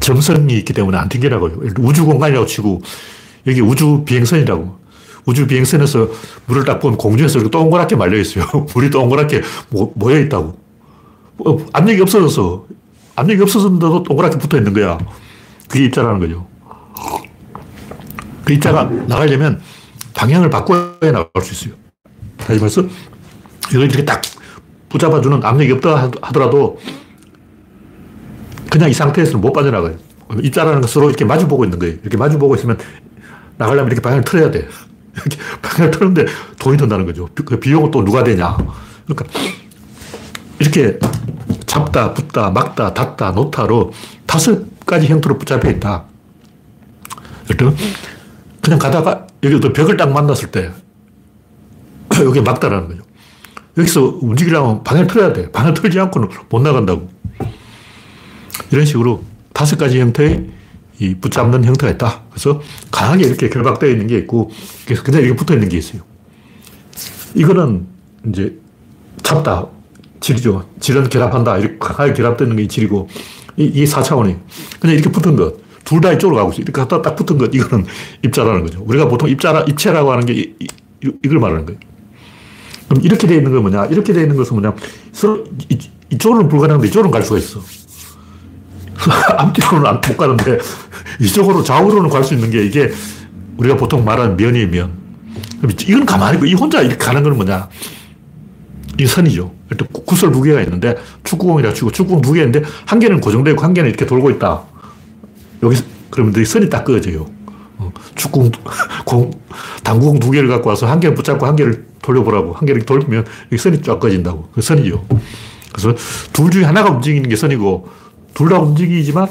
점선이 있기 때문에 안 튕겨나가요. 우주 공간이라고 치고 여기 우주 비행선이라고. 우주 비행선에서 물을 딱 보면 공중에서 동그랗게 말려 있어요. 물이 동그랗게 모여 있다고. 어, 압력이 없어져서, 압력이 없어졌는데도 동그랗게 붙어 있는 거야. 그게 입자라는 거죠. 그 입자가 나가려면 방향을 바꿔야 나갈 수 있어요. 다시 말해서 이걸 이렇게 딱 붙잡아주는 압력이 없다 하더라도 그냥 이 상태에서는 못 빠져나가요. 입자라는 건 서로 이렇게 마주보고 있는 거예요. 이렇게 마주보고 있으면 나가려면 이렇게 방향을 틀어야 돼. 이렇게 방향을 틀는데 돈이 든다는 거죠. 그 비용은 또 누가 되냐. 그러니까 이렇게 잡다, 붙다, 막다, 닫다, 놓다로 다섯 가지 형태로 붙잡혀 있다. 일단 그냥 가다가 여기 또 벽을 딱 만났을 때 여기 막다라는 거죠. 여기서 움직이려면 방향을 틀어야 돼. 방향을 틀지 않고는 못 나간다고. 이런 식으로 다섯 가지 형태의 이 붙잡는 형태가 있다. 그래서 강하게 이렇게 결박되어 있는 게 있고, 그래서 그냥 이렇게 붙어 있는 게 있어요. 이거는 이제 잡다. 질이죠. 질은 결합한다. 이렇게 강하게 결합되는 게 질이고, 이게 4차원이에요. 그냥 이렇게 붙은 것. 둘 다 이쪽으로 가고 있어요. 이렇게 갖다 딱 붙은 것. 이거는 입자라는 거죠. 우리가 보통 입자라, 입체라고 하는 게 이, 이, 이걸 말하는 거예요. 그럼 이렇게 되어 있는 건 뭐냐? 이렇게 되어 있는 것은 뭐냐? 서로 이, 이쪽으로는 불가능한데 이쪽으로는 갈 수가 있어. 앞뒤로는 못 가는데 이쪽으로 좌우로는 갈 수 있는 게 이게 우리가 보통 말하는 면이에요, 면. 이건 가만히 있고 이 혼자 이렇게 가는 건 뭐냐? 이 선이죠. 구설 두 개가 있는데 축구공이라 치고 축구공 두 개인데 한 개는 고정되어 있고 한 개는 이렇게 돌고 있다. 여기 그러면 이 선이 딱 그어져요. 어, 축구공, 공, 당구공 두 개를 갖고 와서 한 개를 붙잡고 한 개를 돌려보라고 한 개를 돌리면 이 선이 쫙 꺼진다고. 그 선이죠. 그래서 둘 중에 하나가 움직이는 게 선이고 둘 다 움직이지만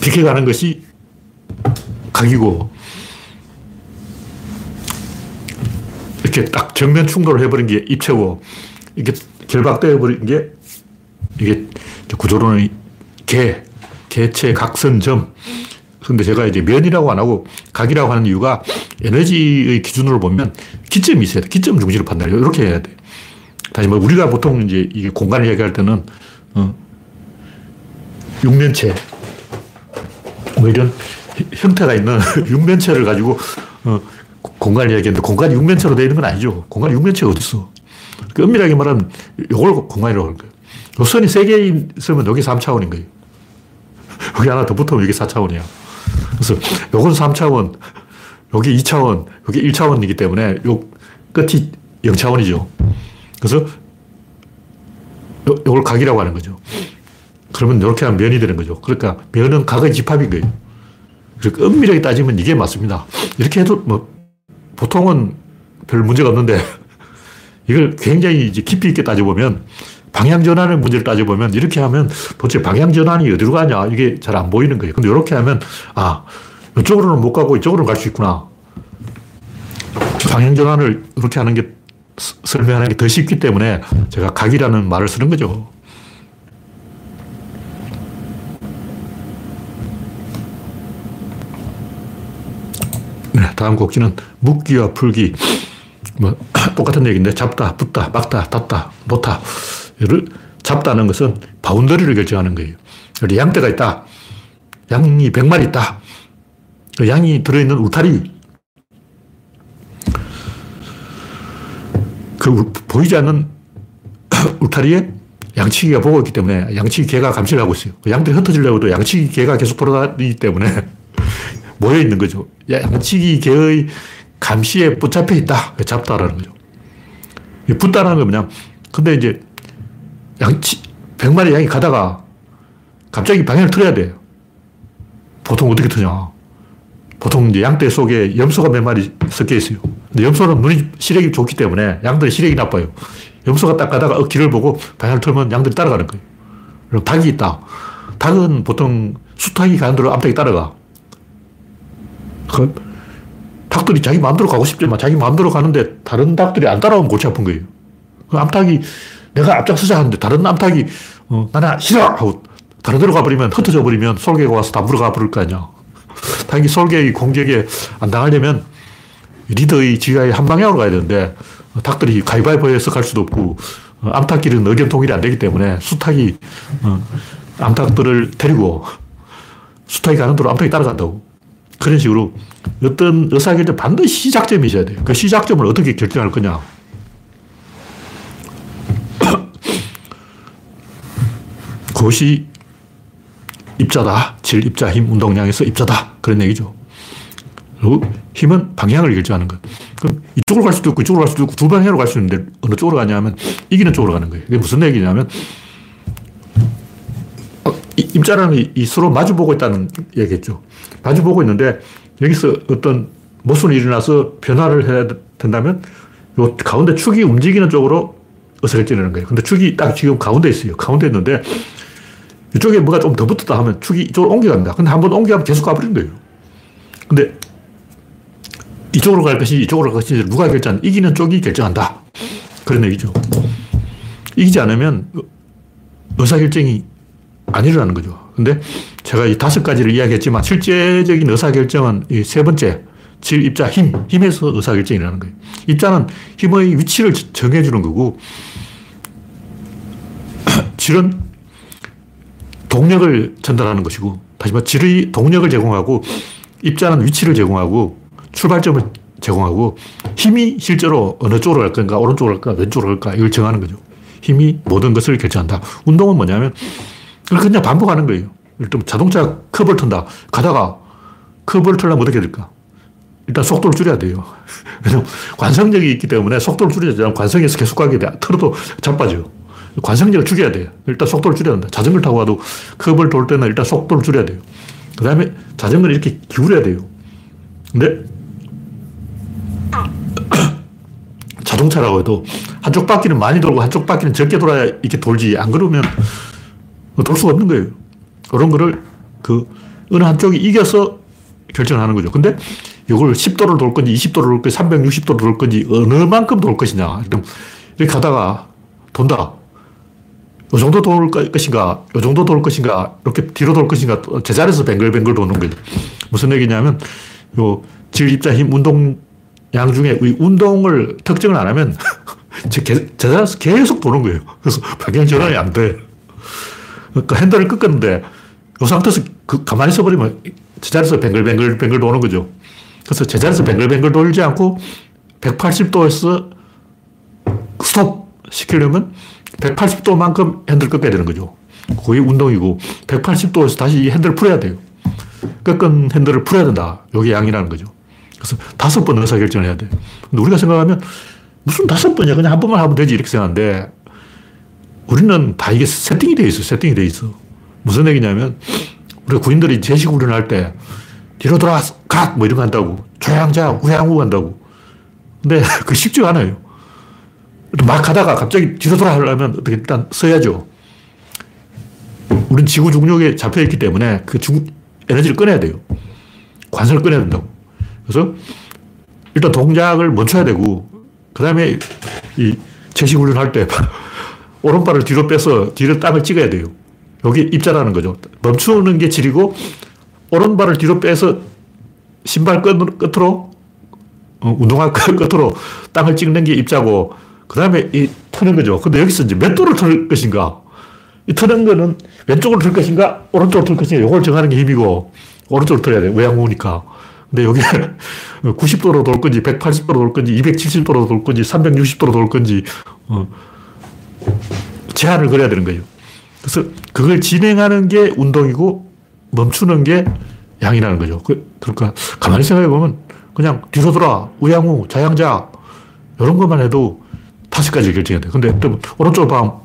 비켜가는 것이 각이고 이렇게 딱 정면 충돌을 해버린 게 입체고 이게 결박되어 버린 게 이게 구조로는 개, 개체, 각선 점. 근데 제가 이제 면이라고 안 하고 각이라고 하는 이유가 에너지의 기준으로 보면 기점이 있어야 돼. 기점 중심으로 판단해. 이렇게 해야 돼. 다시 뭐 우리가 보통 이제 이게 공간을 얘기할 때는 어, 육면체 뭐 이런 형태가 있는 육면체를 가지고 어, 공간을 얘기하는데 공간이 육면체로 되어 있는 건 아니죠. 공간이 육면체가 어딨어. 그 엄밀하게 말하면 이걸 공간이라고 하는 거예요. 요 선이 세 개 있으면 여기 3차원인 거예요. 여기 하나 더 붙으면 여기 4차원이야. 그래서 요건 3차원, 여기 2차원, 여기 1차원이기 때문에 요 끝이 0차원이죠. 그래서 요, 요걸 각이라고 하는 거죠. 그러면 이렇게 하면 면이 되는 거죠. 그러니까 면은 각의 집합인 거예요. 그러니까 엄밀하게 따지면 이게 맞습니다. 이렇게 해도 뭐 보통은 별 문제가 없는데 이걸 굉장히 이제 깊이 있게 따져보면 방향전환의 문제를 따져보면 이렇게 하면 도대체 방향전환이 어디로 가냐 이게 잘 안 보이는 거예요. 근데 이렇게 하면 아 이쪽으로는 못 가고 이쪽으로는 갈 수 있구나. 방향전환을 이렇게 하는 게 설명하는 게 더 쉽기 때문에 제가 각이라는 말을 쓰는 거죠. 네, 다음 곡지는 묶기와 풀기. 뭐, 똑같은 얘기인데, 잡다, 붙다, 막다, 닫다, 놓다. 를 잡다는 것은 바운더리를 결정하는 거예요. 양떼가 있다. 양이 100마리 있다. 그 양이 들어있는 울타리. 그 보이지 않는 울타리에 양치기가 보고 있기 때문에 양치기 개가 감시를 하고 있어요. 그 양들이 흩어지려고 해도 양치기 개가 계속 돌아다니기 때문에 모여 있는 거죠. 양치기 개의 감시에 붙잡혀 있다. 잡다라는 거죠. 붙다는 건 뭐냐. 근데 이제 양치, 100마리 양이 가다가 갑자기 방향을 틀어야 돼요. 보통 어떻게 트냐. 보통 이제 양떼 속에 염소가 몇 마리 섞여 있어요. 근데 염소는 눈이 시력이 좋기 때문에 양들이 시력이 나빠요. 염소가 딱 가다가 어, 길을 보고 방향을 틀면 양들이 따라가는 거예요. 그리고 닭이 있다. 닭은 보통 수탉이 가는 대로 암탉이 따라가. 그 닭들이 자기 마음대로 가고 싶지만 자기 마음대로 가는데 다른 닭들이 안 따라오면 골치 아픈 거예요. 그 암탉이 내가 앞장서자 하는데 다른 암탉이 어, 나는 싫어! 하고 다른 데로 가버리면 흩어져 버리면 솔개가 와서 다 물어가 버릴 거 아니야. 당연히 솔개의 공격에 안 당하려면 리더의 지휘하에 한 방향으로 가야 되는데 닭들이 가위바위보해서 갈 수도 없고 어, 암탉끼리는 의견 통일이 안 되기 때문에 수탉이 어, 암탉들을 데리고 수탉이 가는 대로 암탉이 따라간다고. 그런 식으로 어떤 의사결정 반드시 시작점이 있어야 돼요. 그 시작점을 어떻게 결정할 거냐. 그것이 입자다. 질, 입자, 힘, 운동량에서 입자다. 그런 얘기죠. 그리고 힘은 방향을 결정하는 것. 그럼 이쪽으로 갈 수도 있고 이쪽으로 갈 수도 있고 두 방향으로 갈 수 있는데 어느 쪽으로 가냐면 이기는 쪽으로 가는 거예요. 이게 무슨 얘기냐면 어, 입자라는 이 서로 마주보고 있다는 얘기겠죠. 마주보고 있는데 여기서 어떤 모순이 일어나서 변화를 해야 된다면 요 가운데 축이 움직이는 쪽으로 어설해지는 거예요. 근데 축이 딱 지금 가운데 있어요. 가운데 있는데 이쪽에 뭐가 좀 더 붙었다 하면 축이 이쪽으로 옮겨간다. 근데 한 번 옮겨가면 계속 가버린 거예요. 근데 이쪽으로 갈 것이 이쪽으로 갈 것이 누가 결정, 이기는 쪽이 결정한다. 그런 얘기죠. 이기지 않으면 의사결정이 안 일어나는 거죠. 근데 제가 이 다섯 가지를 이야기했지만 실제적인 의사결정은 이 세 번째, 질, 입자, 힘, 힘에서 의사결정이 일어나는 거예요. 입자는 힘의 위치를 정해주는 거고, 질은 동력을 전달하는 것이고, 다시 말해 질의 동력을 제공하고, 입자는 위치를 제공하고, 출발점을 제공하고, 힘이 실제로 어느 쪽으로 갈 건가, 오른쪽으로 갈까, 왼쪽으로 갈까, 이걸 정하는 거죠. 힘이 모든 것을 결정한다. 운동은 뭐냐면, 그냥 반복하는 거예요. 일단 자동차 컵을 턴다. 가다가 컵을 털려면 어떻게 될까? 일단 속도를 줄여야 돼요. 왜냐면 관성력이 있기 때문에 속도를 줄여야 돼요. 관성에서 계속 가게 돼. 틀어도 자빠져요. 관성력을 죽여야 돼요. 일단 속도를 줄여야 된다. 자전거를 타고 가도 컵을 돌 때는 일단 속도를 줄여야 돼요. 그 다음에 자전거를 이렇게 기울여야 돼요. 근데 자동차라고 해도 한쪽 바퀴는 많이 돌고 한쪽 바퀴는 적게 돌아야 이렇게 돌지. 안 그러면 돌 수가 없는 거예요. 그런 거를 그 어느 한쪽이 이겨서 결정하는 거죠. 근데 이걸 10도를 돌 건지 20도를 돌 건지 360도를 돌 건지 어느 만큼 돌 것이냐. 이렇게 가다가 돈다. 이 정도 돌 것인가, 이 정도 돌 것인가, 이렇게 뒤로 돌 것인가, 제자리에서 뱅글뱅글 도는 거죠. 무슨 얘기냐면, 요 질, 입자, 힘, 운동 양 중에 운동을 특정을 안 하면 제자리에서 계속 도는 거예요. 그래서 방향 전환이 안 돼. 그러니까 핸들을 끄었는데 이 상태에서 그 가만히 있어버리면 제자리에서 뱅글뱅글 뱅글 도는 거죠. 그래서 제자리에서 뱅글뱅글 돌지 않고 180도에서 스톱 시키려면 180도만큼 핸들 꺾어야 되는 거죠. 그게 운동이고 180도에서 다시 핸들을 풀어야 돼요. 꺾은 핸들을 풀어야 된다. 이게 양이라는 거죠. 그래서 다섯 번 의사결정을 해야 돼. 근데 우리가 생각하면 무슨 다섯 번이야. 그냥 한 번만 하면 되지. 이렇게 생각하는데 우리는 다 이게 세팅이 돼 있어. 세팅이 돼 있어. 무슨 얘기냐면 우리 구인들이 제식 훈련할 때 뒤로 돌아 각! 뭐 이런 거 한다고. 조양자, 우양우 한다고. 근데 그 쉽지가 않아요. 막 하다가 갑자기 뒤로 돌아 하려면 어떻게 일단 써야죠. 우린 지구 중력에 잡혀있기 때문에 그 중, 에너지를 꺼내야 돼요. 관성을 꺼내야 된다고. 그래서 일단 동작을 멈춰야 되고, 그 다음에 이 채식 훈련할 때 오른발을 뒤로 빼서 뒤로 땅을 찍어야 돼요. 여기 입자라는 거죠. 멈추는 게 질이고, 오른발을 뒤로 빼서 신발 끝, 으로 어, 운동화 끝으로 땅을 찍는 게 입자고, 그 다음에 이 터는 거죠. 근데 여기서 이제 몇 도를 틀 것인가? 이 터는 거는 왼쪽으로 틀 것인가, 오른쪽으로 틀 것인가, 이걸 정하는 게 힘이고, 오른쪽으로 틀어야 돼. 외양우니까. 근데 여기 90도로 돌 건지, 180도로 돌 건지, 270도로 돌 건지, 360도로 돌 건지, 어, 제한을 걸어야 되는 거예요. 그래서 그걸 진행하는 게 운동이고, 멈추는 게 양이라는 거죠. 그, 그러니까 가만히 생각해 보면 그냥 뒤로 돌아, 우양우, 자양자, 이런 것만 해도 다섯 가지 결정해야 돼. 근데 또 오른쪽 방,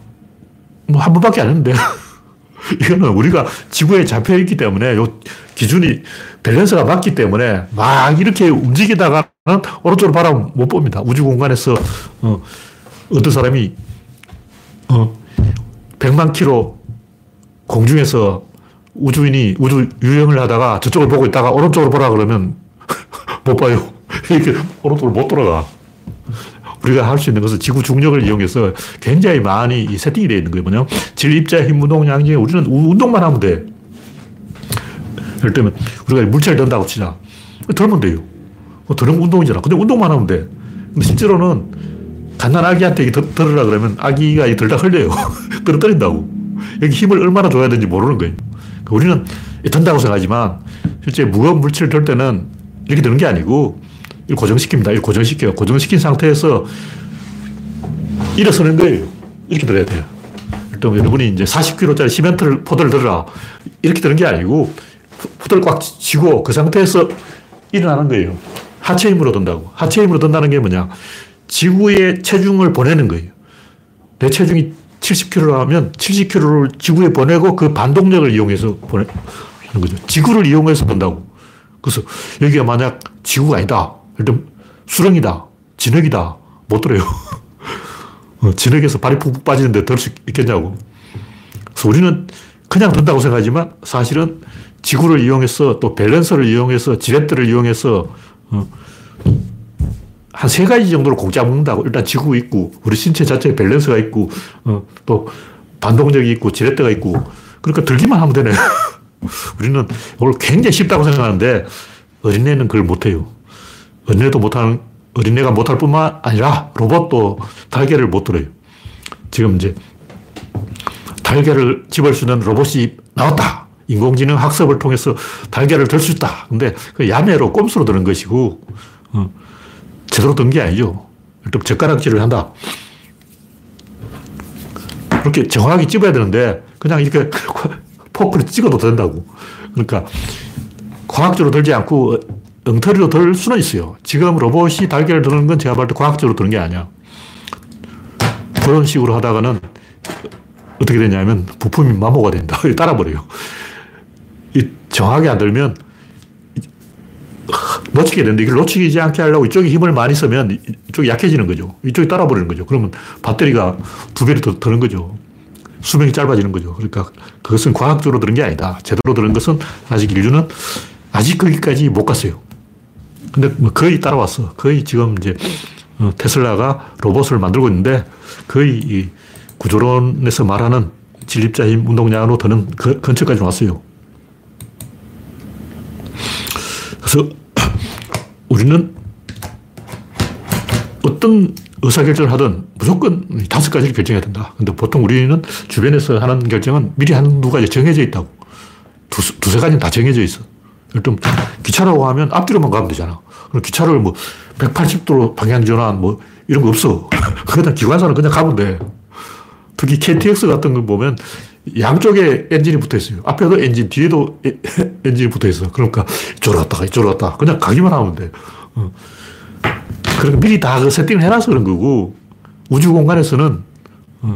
뭐한 번밖에 안 했는데. 이거는 우리가 지구에 잡혀 있기 때문에 요 기준이 밸런스가 맞기 때문에 막 이렇게 움직이다가는 오른쪽으로 바람 못 봅니다. 우주 공간에서 어, 어떤 사람이 어, 100만 킬로 공중에서 우주인이 우주 유형을 하다가 저쪽을 보고 있다가 오른쪽으로 보라 그러면 못 봐요. 이렇게 오른쪽으로 못 돌아가. 우리가 할 수 있는 것은 지구 중력을 이용해서 굉장히 많이 세팅이 되어 있는 거예요. 뭐냐? 질, 입자, 힘, 운동, 양중에 우리는 운동만 하면 돼. 예를 들면 우리가 물체를 든다고 치자. 덜면 돼요. 덜은 뭐 운동이잖아. 근데 운동만 하면 돼. 근데 실제로는 갓난 아기한테 들으라 그러면 아기가 들다 흘려요. 떨어뜨린다고. 여기 힘을 얼마나 줘야 되는지 모르는 거예요. 그러니까 우리는 든다고 생각하지만 실제 무거운 물체를 들 때는 이렇게 드는 게 아니고 고정시킵니다. 이 고정시켜요. 고정시킨 상태에서 일어서는 거예요. 이렇게 들어야 돼요. 또 여러분이 이제 40kg짜리 시멘트를, 포도를 들어라. 이렇게 드는 게 아니고 포도를 꽉 쥐고 그 상태에서 일어나는 거예요. 하체 힘으로 든다고. 하체 힘으로 든다는 게 뭐냐. 지구에 체중을 보내는 거예요. 내 체중이 70kg라면 70kg를 지구에 보내고 그 반동력을 이용해서 보내는 거죠. 지구를 이용해서 본다고. 그래서 여기가 만약 지구가 아니다. 일단 수렁이다. 진흙이다. 못 들어요. 어, 진흙에서 발이 푹푹 빠지는데 들 수 있겠냐고. 그래서 우리는 그냥 든다고 생각하지만 사실은 지구를 이용해서 또 밸런스를 이용해서 지렛대를 이용해서 어, 한 세 가지 정도로 공 잡는다고. 일단 지구 있고, 우리 신체 자체에 밸런스가 있고, 어, 또 반동력이 있고, 지렛대가 있고, 그러니까 들기만 하면 되네. 우리는 이걸 굉장히 쉽다고 생각하는데, 어린애는 그걸 못해요. 어린애도 못하는, 어린애가 못할 뿐만 아니라 로봇도 달걀을 못 들어요. 지금 이제 달걀을 집을 수 있는 로봇이 나왔다. 인공지능 학습을 통해서 달걀을 들 수 있다. 근데 그 야매로 꼼수로 드는 것이고, 어, 제대로 든 게 아니죠. 일단 젓가락질을 한다. 그렇게 정확하게 집어야 되는데, 그냥 이렇게 포크를 찍어도 된다고. 그러니까, 과학적으로 들지 않고 엉터리로 들 수는 있어요. 지금 로봇이 달걀을 드는 건 제가 볼 때 과학적으로 드는 게 아니야. 그런 식으로 하다가는 어떻게 되냐면 부품이 마모가 된다. 따라버려요. 정확하게 안 들면 놓치게 되는데 이걸 놓치지 않게 하려고 이쪽에 힘을 많이 쓰면 이쪽이 약해지는 거죠. 이쪽이 따라버리는 거죠. 그러면 배터리가 두 배로 더 드는 거죠. 수명이 짧아지는 거죠. 그러니까 그것은 과학적으로 들은 게 아니다. 제대로 들은 것은 아직 인류는 아직 거기까지 못 갔어요. 근데 뭐 거의 따라왔어. 거의 지금 이제 어, 테슬라가 로봇을 만들고 있는데 거의 이 구조론에서 말하는 진립자 힘 운동량으로 드는 그 근처까지 왔어요. 그래서 우리는 어떤 의사결정을 하든 무조건 다섯 가지를 결정해야 된다. 근데 보통 우리는 주변에서 하는 결정은 미리 한두 가지 정해져 있다고. 두, 두세 가지는 다 정해져 있어. 일단 기차라고 하면 앞뒤로만 가면 되잖아. 그럼 기차를 뭐 180도로 방향 전환 뭐 이런 거 없어. 그냥 기관사는 그냥 가면 돼. 특히 KTX 같은 걸 보면 양쪽에 엔진이 붙어 있어요. 앞에도 엔진, 뒤에도 엔진이 붙어 있어. 그러니까 이쪽으로 갔다가 이쪽으로 갔다. 그냥 가기만 하면 돼. 어. 그러니까 미리 다 그 세팅을 해놔서 그런 거고 우주 공간에서는 어.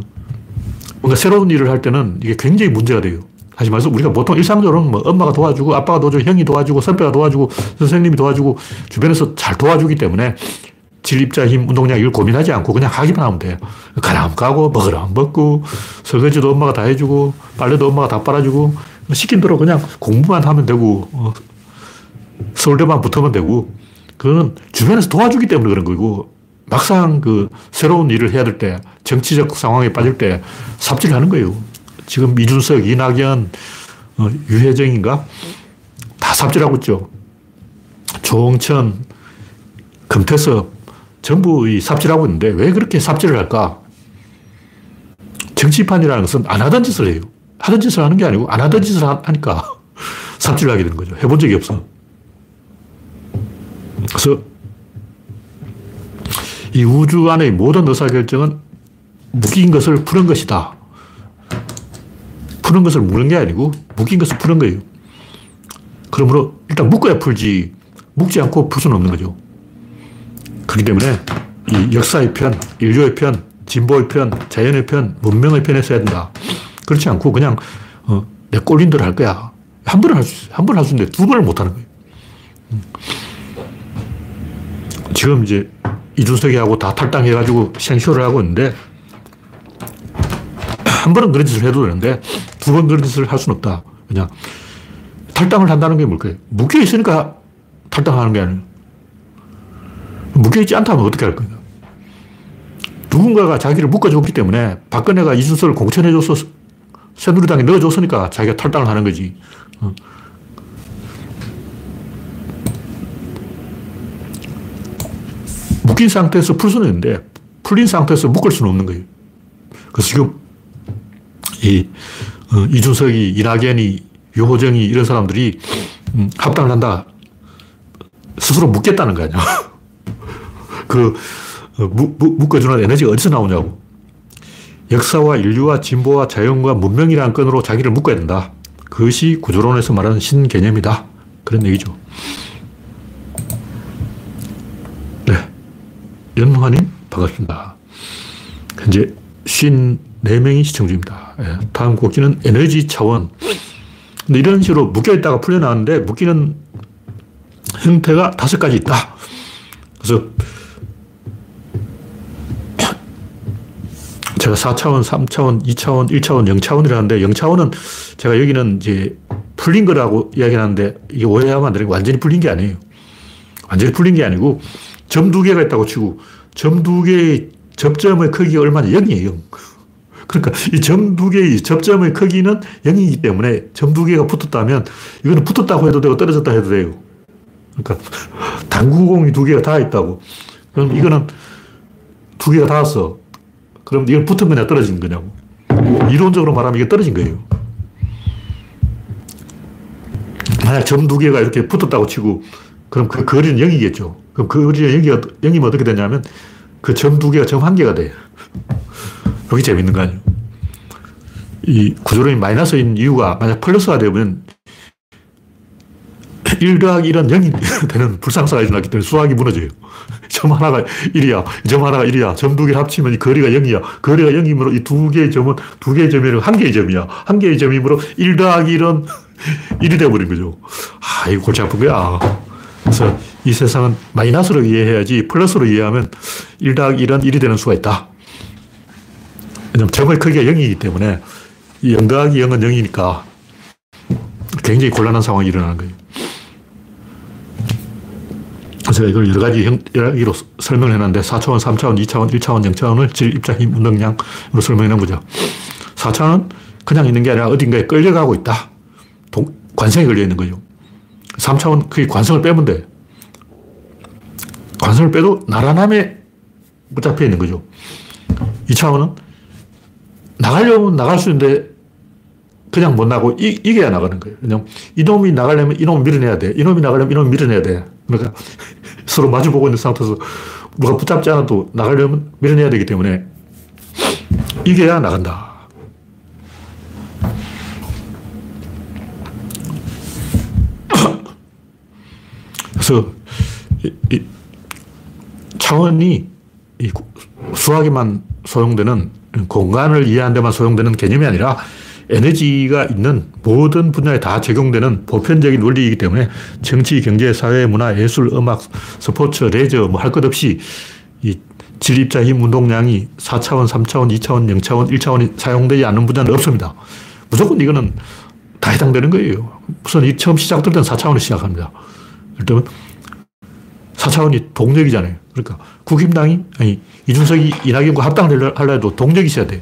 뭔가 새로운 일을 할 때는 이게 굉장히 문제가 돼요. 하지 말서 우리가 보통 일상적으로는 뭐 엄마가 도와주고 아빠가 도와주고 형이 도와주고 선배가 도와주고 선생님이 도와주고 주변에서 잘 도와주기 때문에 질, 입자, 힘, 운동량 이걸 고민하지 않고 그냥 가기만 하면 돼요. 가라면 가고, 먹으라면 먹고, 설거지도 엄마가 다 해주고, 빨래도 엄마가 다 빨아주고, 시킨 대로 그냥 공부만 하면 되고, 어, 서울대만 붙으면 되고, 그거는 주변에서 도와주기 때문에 그런 거고, 막상 그 새로운 일을 해야 될 때, 정치적 상황에 빠질 때 삽질을 하는 거예요. 지금 이준석, 이낙연, 어, 유혜정인가? 다 삽질하고 있죠. 조홍천, 금태섭, 전부 이 삽질하고 있는데 왜 그렇게 삽질을 할까? 정치판이라는 것은 안 하던 짓을 해요. 하던 짓을 하는 게 아니고 안 하던 짓을 하니까 삽질을 하게 되는 거죠. 해본 적이 없어. 그래서 이 우주 안의 모든 의사결정은 묶인 것을 푸는 것이다. 푸는 것을 무는 게 아니고 묶인 것을 푸는 거예요. 그러므로 일단 묶어야 풀지 묶지 않고 풀 수는 없는 거죠. 그렇기 때문에 이 역사의 편, 인류의 편, 진보의 편, 자연의 편, 문명의 편에 서야 된다. 그렇지 않고 그냥 어, 내 꼴린 대로 할 거야. 한 번은 할 수, 한번 할 수 있는데 두 번을 못 하는 거예요. 음. 지금 이제 이준석이하고 다 탈당해가지고 생쇼를 하고 있는데 한 번은 그런 짓을 해도 되는데 두 번 그런 짓을 할 수는 없다. 그냥 탈당을 한다는 게 뭘까요? 묶여 있으니까 탈당하는 게 아니에요. 묶여있지 않다면 어떻게 할 거예요? 누군가가 자기를 묶어줬기 때문에 박근혜가 이준석을 공천해줘서 새누리당에 넣어줬으니까 자기가 탈당을 하는 거지. 어. 묶인 상태에서 풀 수는 있는데 풀린 상태에서 묶을 수는 없는 거예요. 그래서 지금 이 어, 이준석이, 이낙연이, 유호정이 이런 사람들이 음, 합당을 한다. 스스로 묶겠다는 거 아니야. 그 어, 묶어주는 에너지가 어디서 나오냐고. 역사와 인류와 진보와 자연과 문명이라는 끈으로 자기를 묶어야 된다. 그것이 구조론에서 말하는 신개념이다. 그런 얘기죠. 네. 연화님, 반갑습니다. 현재 54명이 시청 중입니다. 네. 다음 곡지는 에너지 차원. 근데 이런 식으로 묶여있다가 풀려나왔는데, 묶이는 형태가 다섯 가지 있다. 그래서 제가 4차원, 3차원, 2차원, 1차원, 0차원이라는데 0차원은 제가 여기는 이제 풀린 거라고 이야기하는데 이게 오해하면 안 되는 게 완전히 풀린 게 아니에요. 완전히 풀린 게 아니고 점 두 개가 있다고 치고 점 두 개의 접점의 크기가 얼마냐? 0이에요, 0. 그러니까 이 점 두 개의 접점의 크기는 0이기 때문에 점 두 개가 붙었다면 이거는 붙었다고 해도 되고 떨어졌다 해도 돼요. 그러니까 당구공이 두 개가 다 있다고. 그럼 이거는 두 개가 닿았어. 그럼 이걸 붙은 거냐 떨어진 거냐고. 이론적으로 말하면 이게 떨어진 거예요. 만약 점 두 개가 이렇게 붙었다고 치고 그럼 그 거리는 0이겠죠. 그럼 그 거리가 0이, 0이면 어떻게 되냐면 그 점 두 개가 점 한 개가 돼요. 여기 재밌는 거 아니에요. 이 구조론이 마이너스인 이유가 만약 플러스가 되면 1 더하기 1은 0이 되는 불상사가 일어났기 때문에 수학이 무너져요. 점 하나가 1이야. 점 하나가 1이야. 점 두 개를 합치면 이 거리가 0이야. 거리가 0이므로 이 두 개의 점은 두 개의 점이 한 개의 점이야. 한 개의 점이므로 1 더하기 1은 1이 되어버린 거죠. 아, 이거 골치 아픈 거야. 그래서 이 세상은 마이너스로 이해해야지 플러스로 이해하면 1 더하기 1은 1이 되는 수가 있다. 왜냐면 점의 크기가 0이기 때문에 0 더하기 0은 0이니까 굉장히 곤란한 상황이 일어나는 거예요. 그래서 이걸 여러 가지 이야기로 설명을 해놨는데 4차원, 3차원, 2차원, 1차원, 0차원을 질, 입자, 힘, 운동량으로 설명해 놓은 거죠. 4차원은 그냥 있는 게 아니라 어딘가에 끌려가고 있다. 동, 관성이 걸려 있는 거죠. 3차원 그게 관성을 빼면 돼. 관성을 빼도 나란함에 붙잡혀 있는 거죠. 이 차원은 나가려면 나갈 수 있는데 그냥 못 나고 이, 이겨야 나가는 거예요. 왜냐면 이놈이 나가려면 이놈 밀어내야 돼. 이놈이 나가려면 이놈 밀어내야 돼. 그러니까 서로 마주보고 있는 상태에서 누가 붙잡지 않아도 나가려면 밀어내야 되기 때문에 이겨야 나간다. 그래서 이, 이 차원이 이 수학에만 소용되는 공간을 이해하는 데만 소용되는 개념이 아니라 에너지가 있는 모든 분야에 다 적용되는 보편적인 원리이기 때문에 정치, 경제, 사회, 문화, 예술, 음악, 스포츠, 레저 뭐 할 것 없이 이 진입자 힘 운동량이 4차원, 3차원, 2차원, 0차원, 1차원이 사용되지 않는 분야는 없습니다. 무조건 이거는 다 해당되는 거예요. 우선 이 처음 시작될 때는 4차원을 시작합니다. 일단 4차원이 동력이잖아요. 그러니까 국힘당이, 아니, 이준석이 이낙연과 합당을 하려 해도 동력이 있어야 돼요.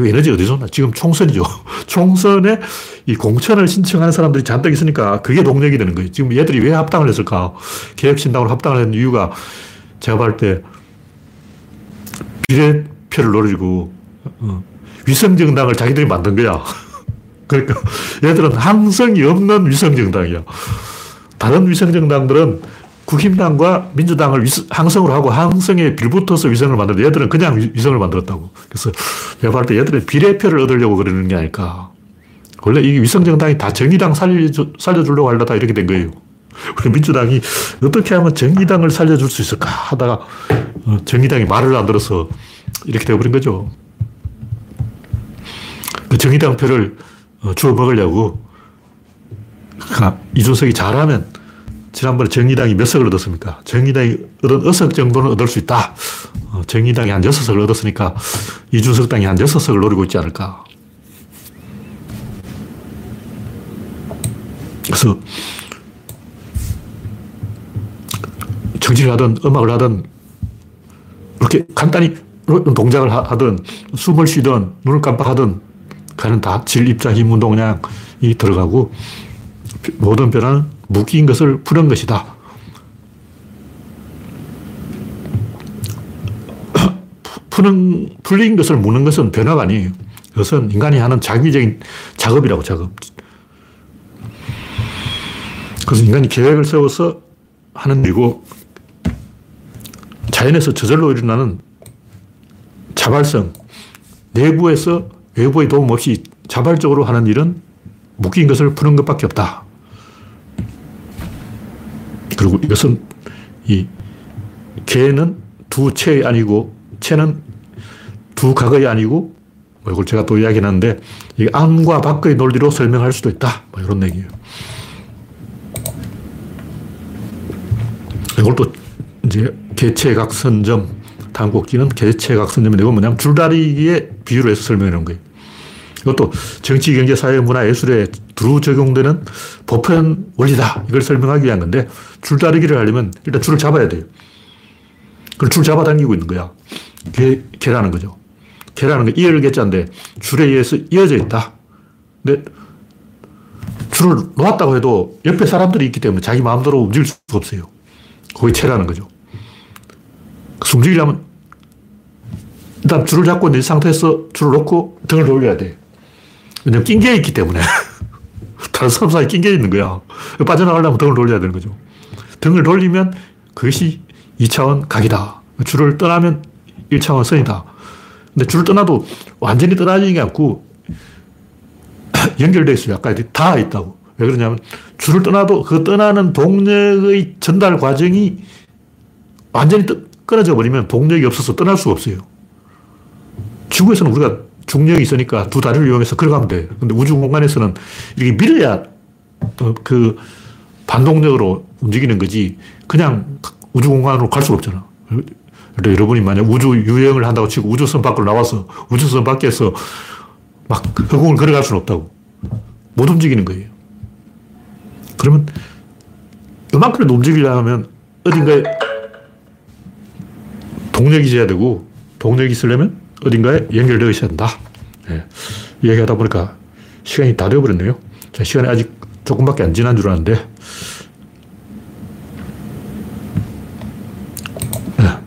그 에너지 어디서 나? 지금 총선이죠. 총선에 이 공천을 신청하는 사람들이 잔뜩 있으니까 그게 동력이 되는 거예요. 지금 얘들이 왜 합당을 했을까? 개혁신당으로 합당을 한 이유가 제가 봤을 때 비례표를 노리고 어, 위성정당을 자기들이 만든 거야. 그러니까 얘들은 항성이 없는 위성정당이야. 다른 위성정당들은 국힘당과 민주당을 항성으로 하고 항성에 빌붙어서 위성을 만들었는데 얘들은 그냥 위성을 만들었다고. 그래서 내가 봤을 때 얘들은 비례표를 얻으려고 그러는 게 아닐까. 원래 이 위성정당이 다 정의당 살려주, 살려주려고 하려다 이렇게 된 거예요. 우리 민주당이 어떻게 하면 정의당을 살려줄 수 있을까 하다가 어, 정의당이 말을 안 들어서 이렇게 되어버린 거죠. 그 정의당 표를 어, 주워 먹으려고 이준석이 잘하면 지난번에 정의당이 몇 석을 얻었습니까? 정의당이 얻은 의석 정도는 얻을 수 있다. 어, 정의당이 한 6석을 얻었으니까 이준석 당이 한 6석을 노리고 있지 않을까. 그래서 정치를 하든 음악을 하든 이렇게 간단히 동작을 하든 숨을 쉬든 눈을 깜빡하든 그는 다 질, 입자, 힘, 운동량이 들어가고 모든 변화는 무기인 것을 푸는 것이다. 푸는, 풀린 것을 무는 것은 변화가 아니에요. 그것은 인간이 하는 자기적인 작업이라고, 작업. 그래서 인간이 계획을 세워서 하는 일이고, 자연에서 저절로 일어나는 자발성, 내부에서 외부의 도움 없이 자발적으로 하는 일은 무기인 것을 푸는 것밖에 없다. 그리고 이것은 이 개는 두 채이 아니고 채는 두 각의 아니고 뭐 이걸 제가 또 이야기 하는데 이게 안과 밖의 논리로 설명할 수도 있다. 뭐 이런 얘기예요. 이걸 또 이제 개체각선점 당국기는 개체각선점인데 이건 뭐냐면 줄다리기의 비유로 해서 설명해 놓은 거예요. 이것도 정치, 경제, 사회, 문화, 예술에 두루 적용되는 보편 원리다. 이걸 설명하기 위한 건데 줄다리기를 하려면 일단 줄을 잡아야 돼요. 그걸 줄 잡아당기고 있는 거야. 개, 개라는 거죠. 개라는 게 이열 개자인데 줄에 의해서 이어져 있다. 근데 줄을 놓았다고 해도 옆에 사람들이 있기 때문에 자기 마음대로 움직일 수가 없어요. 거기 채라는 거죠. 움직이려면 일단 줄을 잡고 있는 상태에서 줄을 놓고 등을 돌려야 돼. 왜냐면 낑겨 있기 때문에. 사람 사이에 낑겨 있는 거야. 빠져나가려면 등을 돌려야 되는 거죠. 등을 돌리면 그것이 2차원 각이다. 줄을 떠나면 1차원 선이다. 근데 줄을 떠나도 완전히 떠나지는 게 않고 연결되어 있어요. 아까 다 있다고. 왜 그러냐면 줄을 떠나도 그 떠나는 동력의 전달 과정이 완전히 끊어져 버리면 동력이 없어서 떠날 수가 없어요. 지구에서는 우리가 중력이 있으니까 두 다리를 이용해서 걸어가면 돼. 근데 우주 공간에서는 이렇게 밀어야 그 반동력으로 움직이는 거지. 그냥 우주 공간으로 갈 수가 없잖아. 여러분이 만약 우주 유형을 한다고 치고 우주선 밖으로 나와서 우주선 밖에서 막 허공을 걸어갈 수는 없다고. 못 움직이는 거예요. 그러면 이만큼이라도 움직이려면 어딘가에 동력이 있어야 되고 동력이 있으려면 어딘가에 연결되어 있어야 한다. 예. 얘기하다 보니까 시간이 다 되어버렸네요. 자, 시간이 아직 조금밖에 안 지난 줄 알았는데,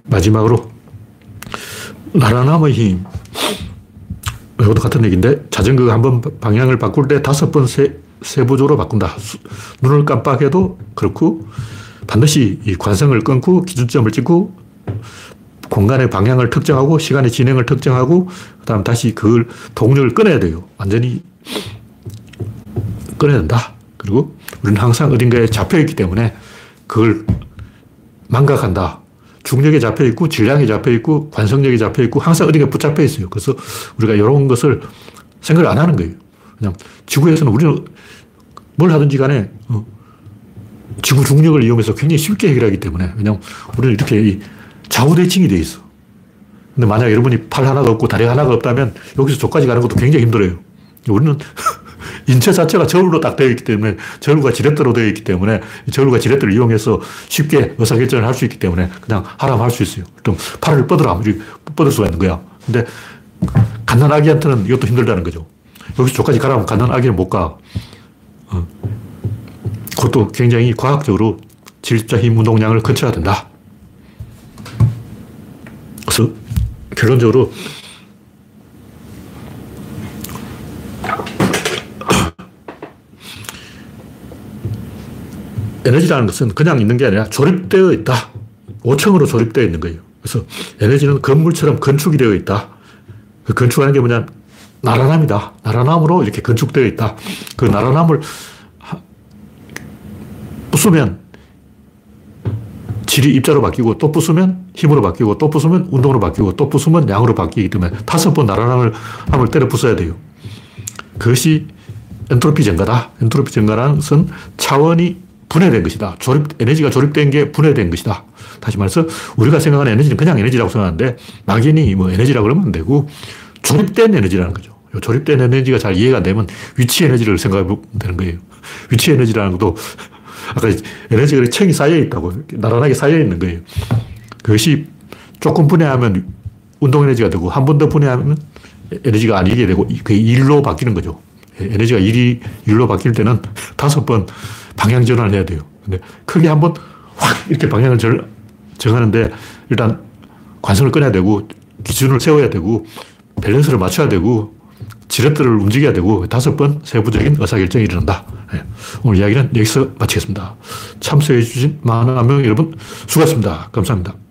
마지막으로 나라남의 힘. 이것도 같은 얘기인데 자전거가 한 번 방향을 바꿀 때 다섯 번 세, 세부적으로 바꾼다. 눈을 깜빡해도 그렇고 반드시 이 관성을 끊고 기준점을 찍고 공간의 방향을 특정하고 시간의 진행을 특정하고 그다음 다시 그걸 동력을 끊어야 돼요. 완전히 끊어야 된다. 그리고 우리는 항상 어딘가에 잡혀 있기 때문에 그걸 망각한다. 중력에 잡혀 있고 질량에 잡혀 있고 관성력에 잡혀 있고 항상 어딘가 붙잡혀 있어요. 그래서 우리가 이런 것을 생각을 안 하는 거예요. 그냥 지구에서는 우리는 뭘 하든지 간에 어, 지구 중력을 이용해서 굉장히 쉽게 해결하기 때문에 왜냐면 우리는 이렇게 좌우대칭이 돼 있어. 근데 만약 여러분이 팔 하나가 없고 다리 하나가 없다면 여기서 저까지 가는 것도 굉장히 힘들어요. 우리는 인체 자체가 저울로 딱 되어 있기 때문에 저울과 지렛대로 되어 있기 때문에 저울과 지렛대를 이용해서 쉽게 의사결정을 할 수 있기 때문에 그냥 하라면 할 수 있어요. 좀 팔을 뻗으라 하면 뻗을 수가 있는 거야. 근데 갓난아기한테는 이것도 힘들다는 거죠. 여기서 저까지 가라면 갓난아기는 못 가. 어. 그것도 굉장히 과학적으로 질자 힘 운동량을 거쳐야 된다. 그래서 결론적으로 에너지라는 것은 그냥 있는 게 아니라 조립되어 있다. 5층으로 조립되어 있는 거예요. 그래서 에너지는 건물처럼 건축이 되어 있다. 그 건축하는 게 뭐냐? 나라남이다. 나라남으로 이렇게 건축되어 있다. 그 나라남을 부수면 질이 입자로 바뀌고 또 부수면 힘으로 바뀌고 또 부수면 운동으로 바뀌고 또 부수면 양으로 바뀌기 때문에 다섯 번 나라남을 함을 때려 부숴야 돼요. 그것이 엔트로피 증가다. 엔트로피 증가라는 것은 차원이 분해된 것이다. 조립, 에너지가 조립된 게 분해된 것이다. 다시 말해서 우리가 생각하는 에너지는 그냥 에너지라고 생각하는데 막연히 뭐 에너지라고 그러면 안 되고 조립된 에너지라는 거죠. 조립된 에너지가 잘 이해가 안 되면 위치 에너지를 생각하면 되는 거예요. 위치 에너지라는 것도 아까 에너지가 층이 쌓여 있다고 나란하게 쌓여 있는 거예요. 그것이 조금 분해하면 운동 에너지가 되고 한 번 더 분해하면 에너지가 아니게 되고 그게 일로 바뀌는 거죠. 에너지가 일이 일로 바뀔 때는 다섯 번 방향 전환을 해야 돼요. 근데 크게 한 번 확 이렇게 방향을 절, 정하는데 일단 관성을 꺼내야 되고 기준을 세워야 되고 밸런스를 맞춰야 되고 지렛대를 움직여야 되고 다섯 번 세부적인 의사결정이 일어난다. 네. 오늘 이야기는 여기서 마치겠습니다. 참석해 주신 많은 명 여러분 수고하셨습니다. 감사합니다.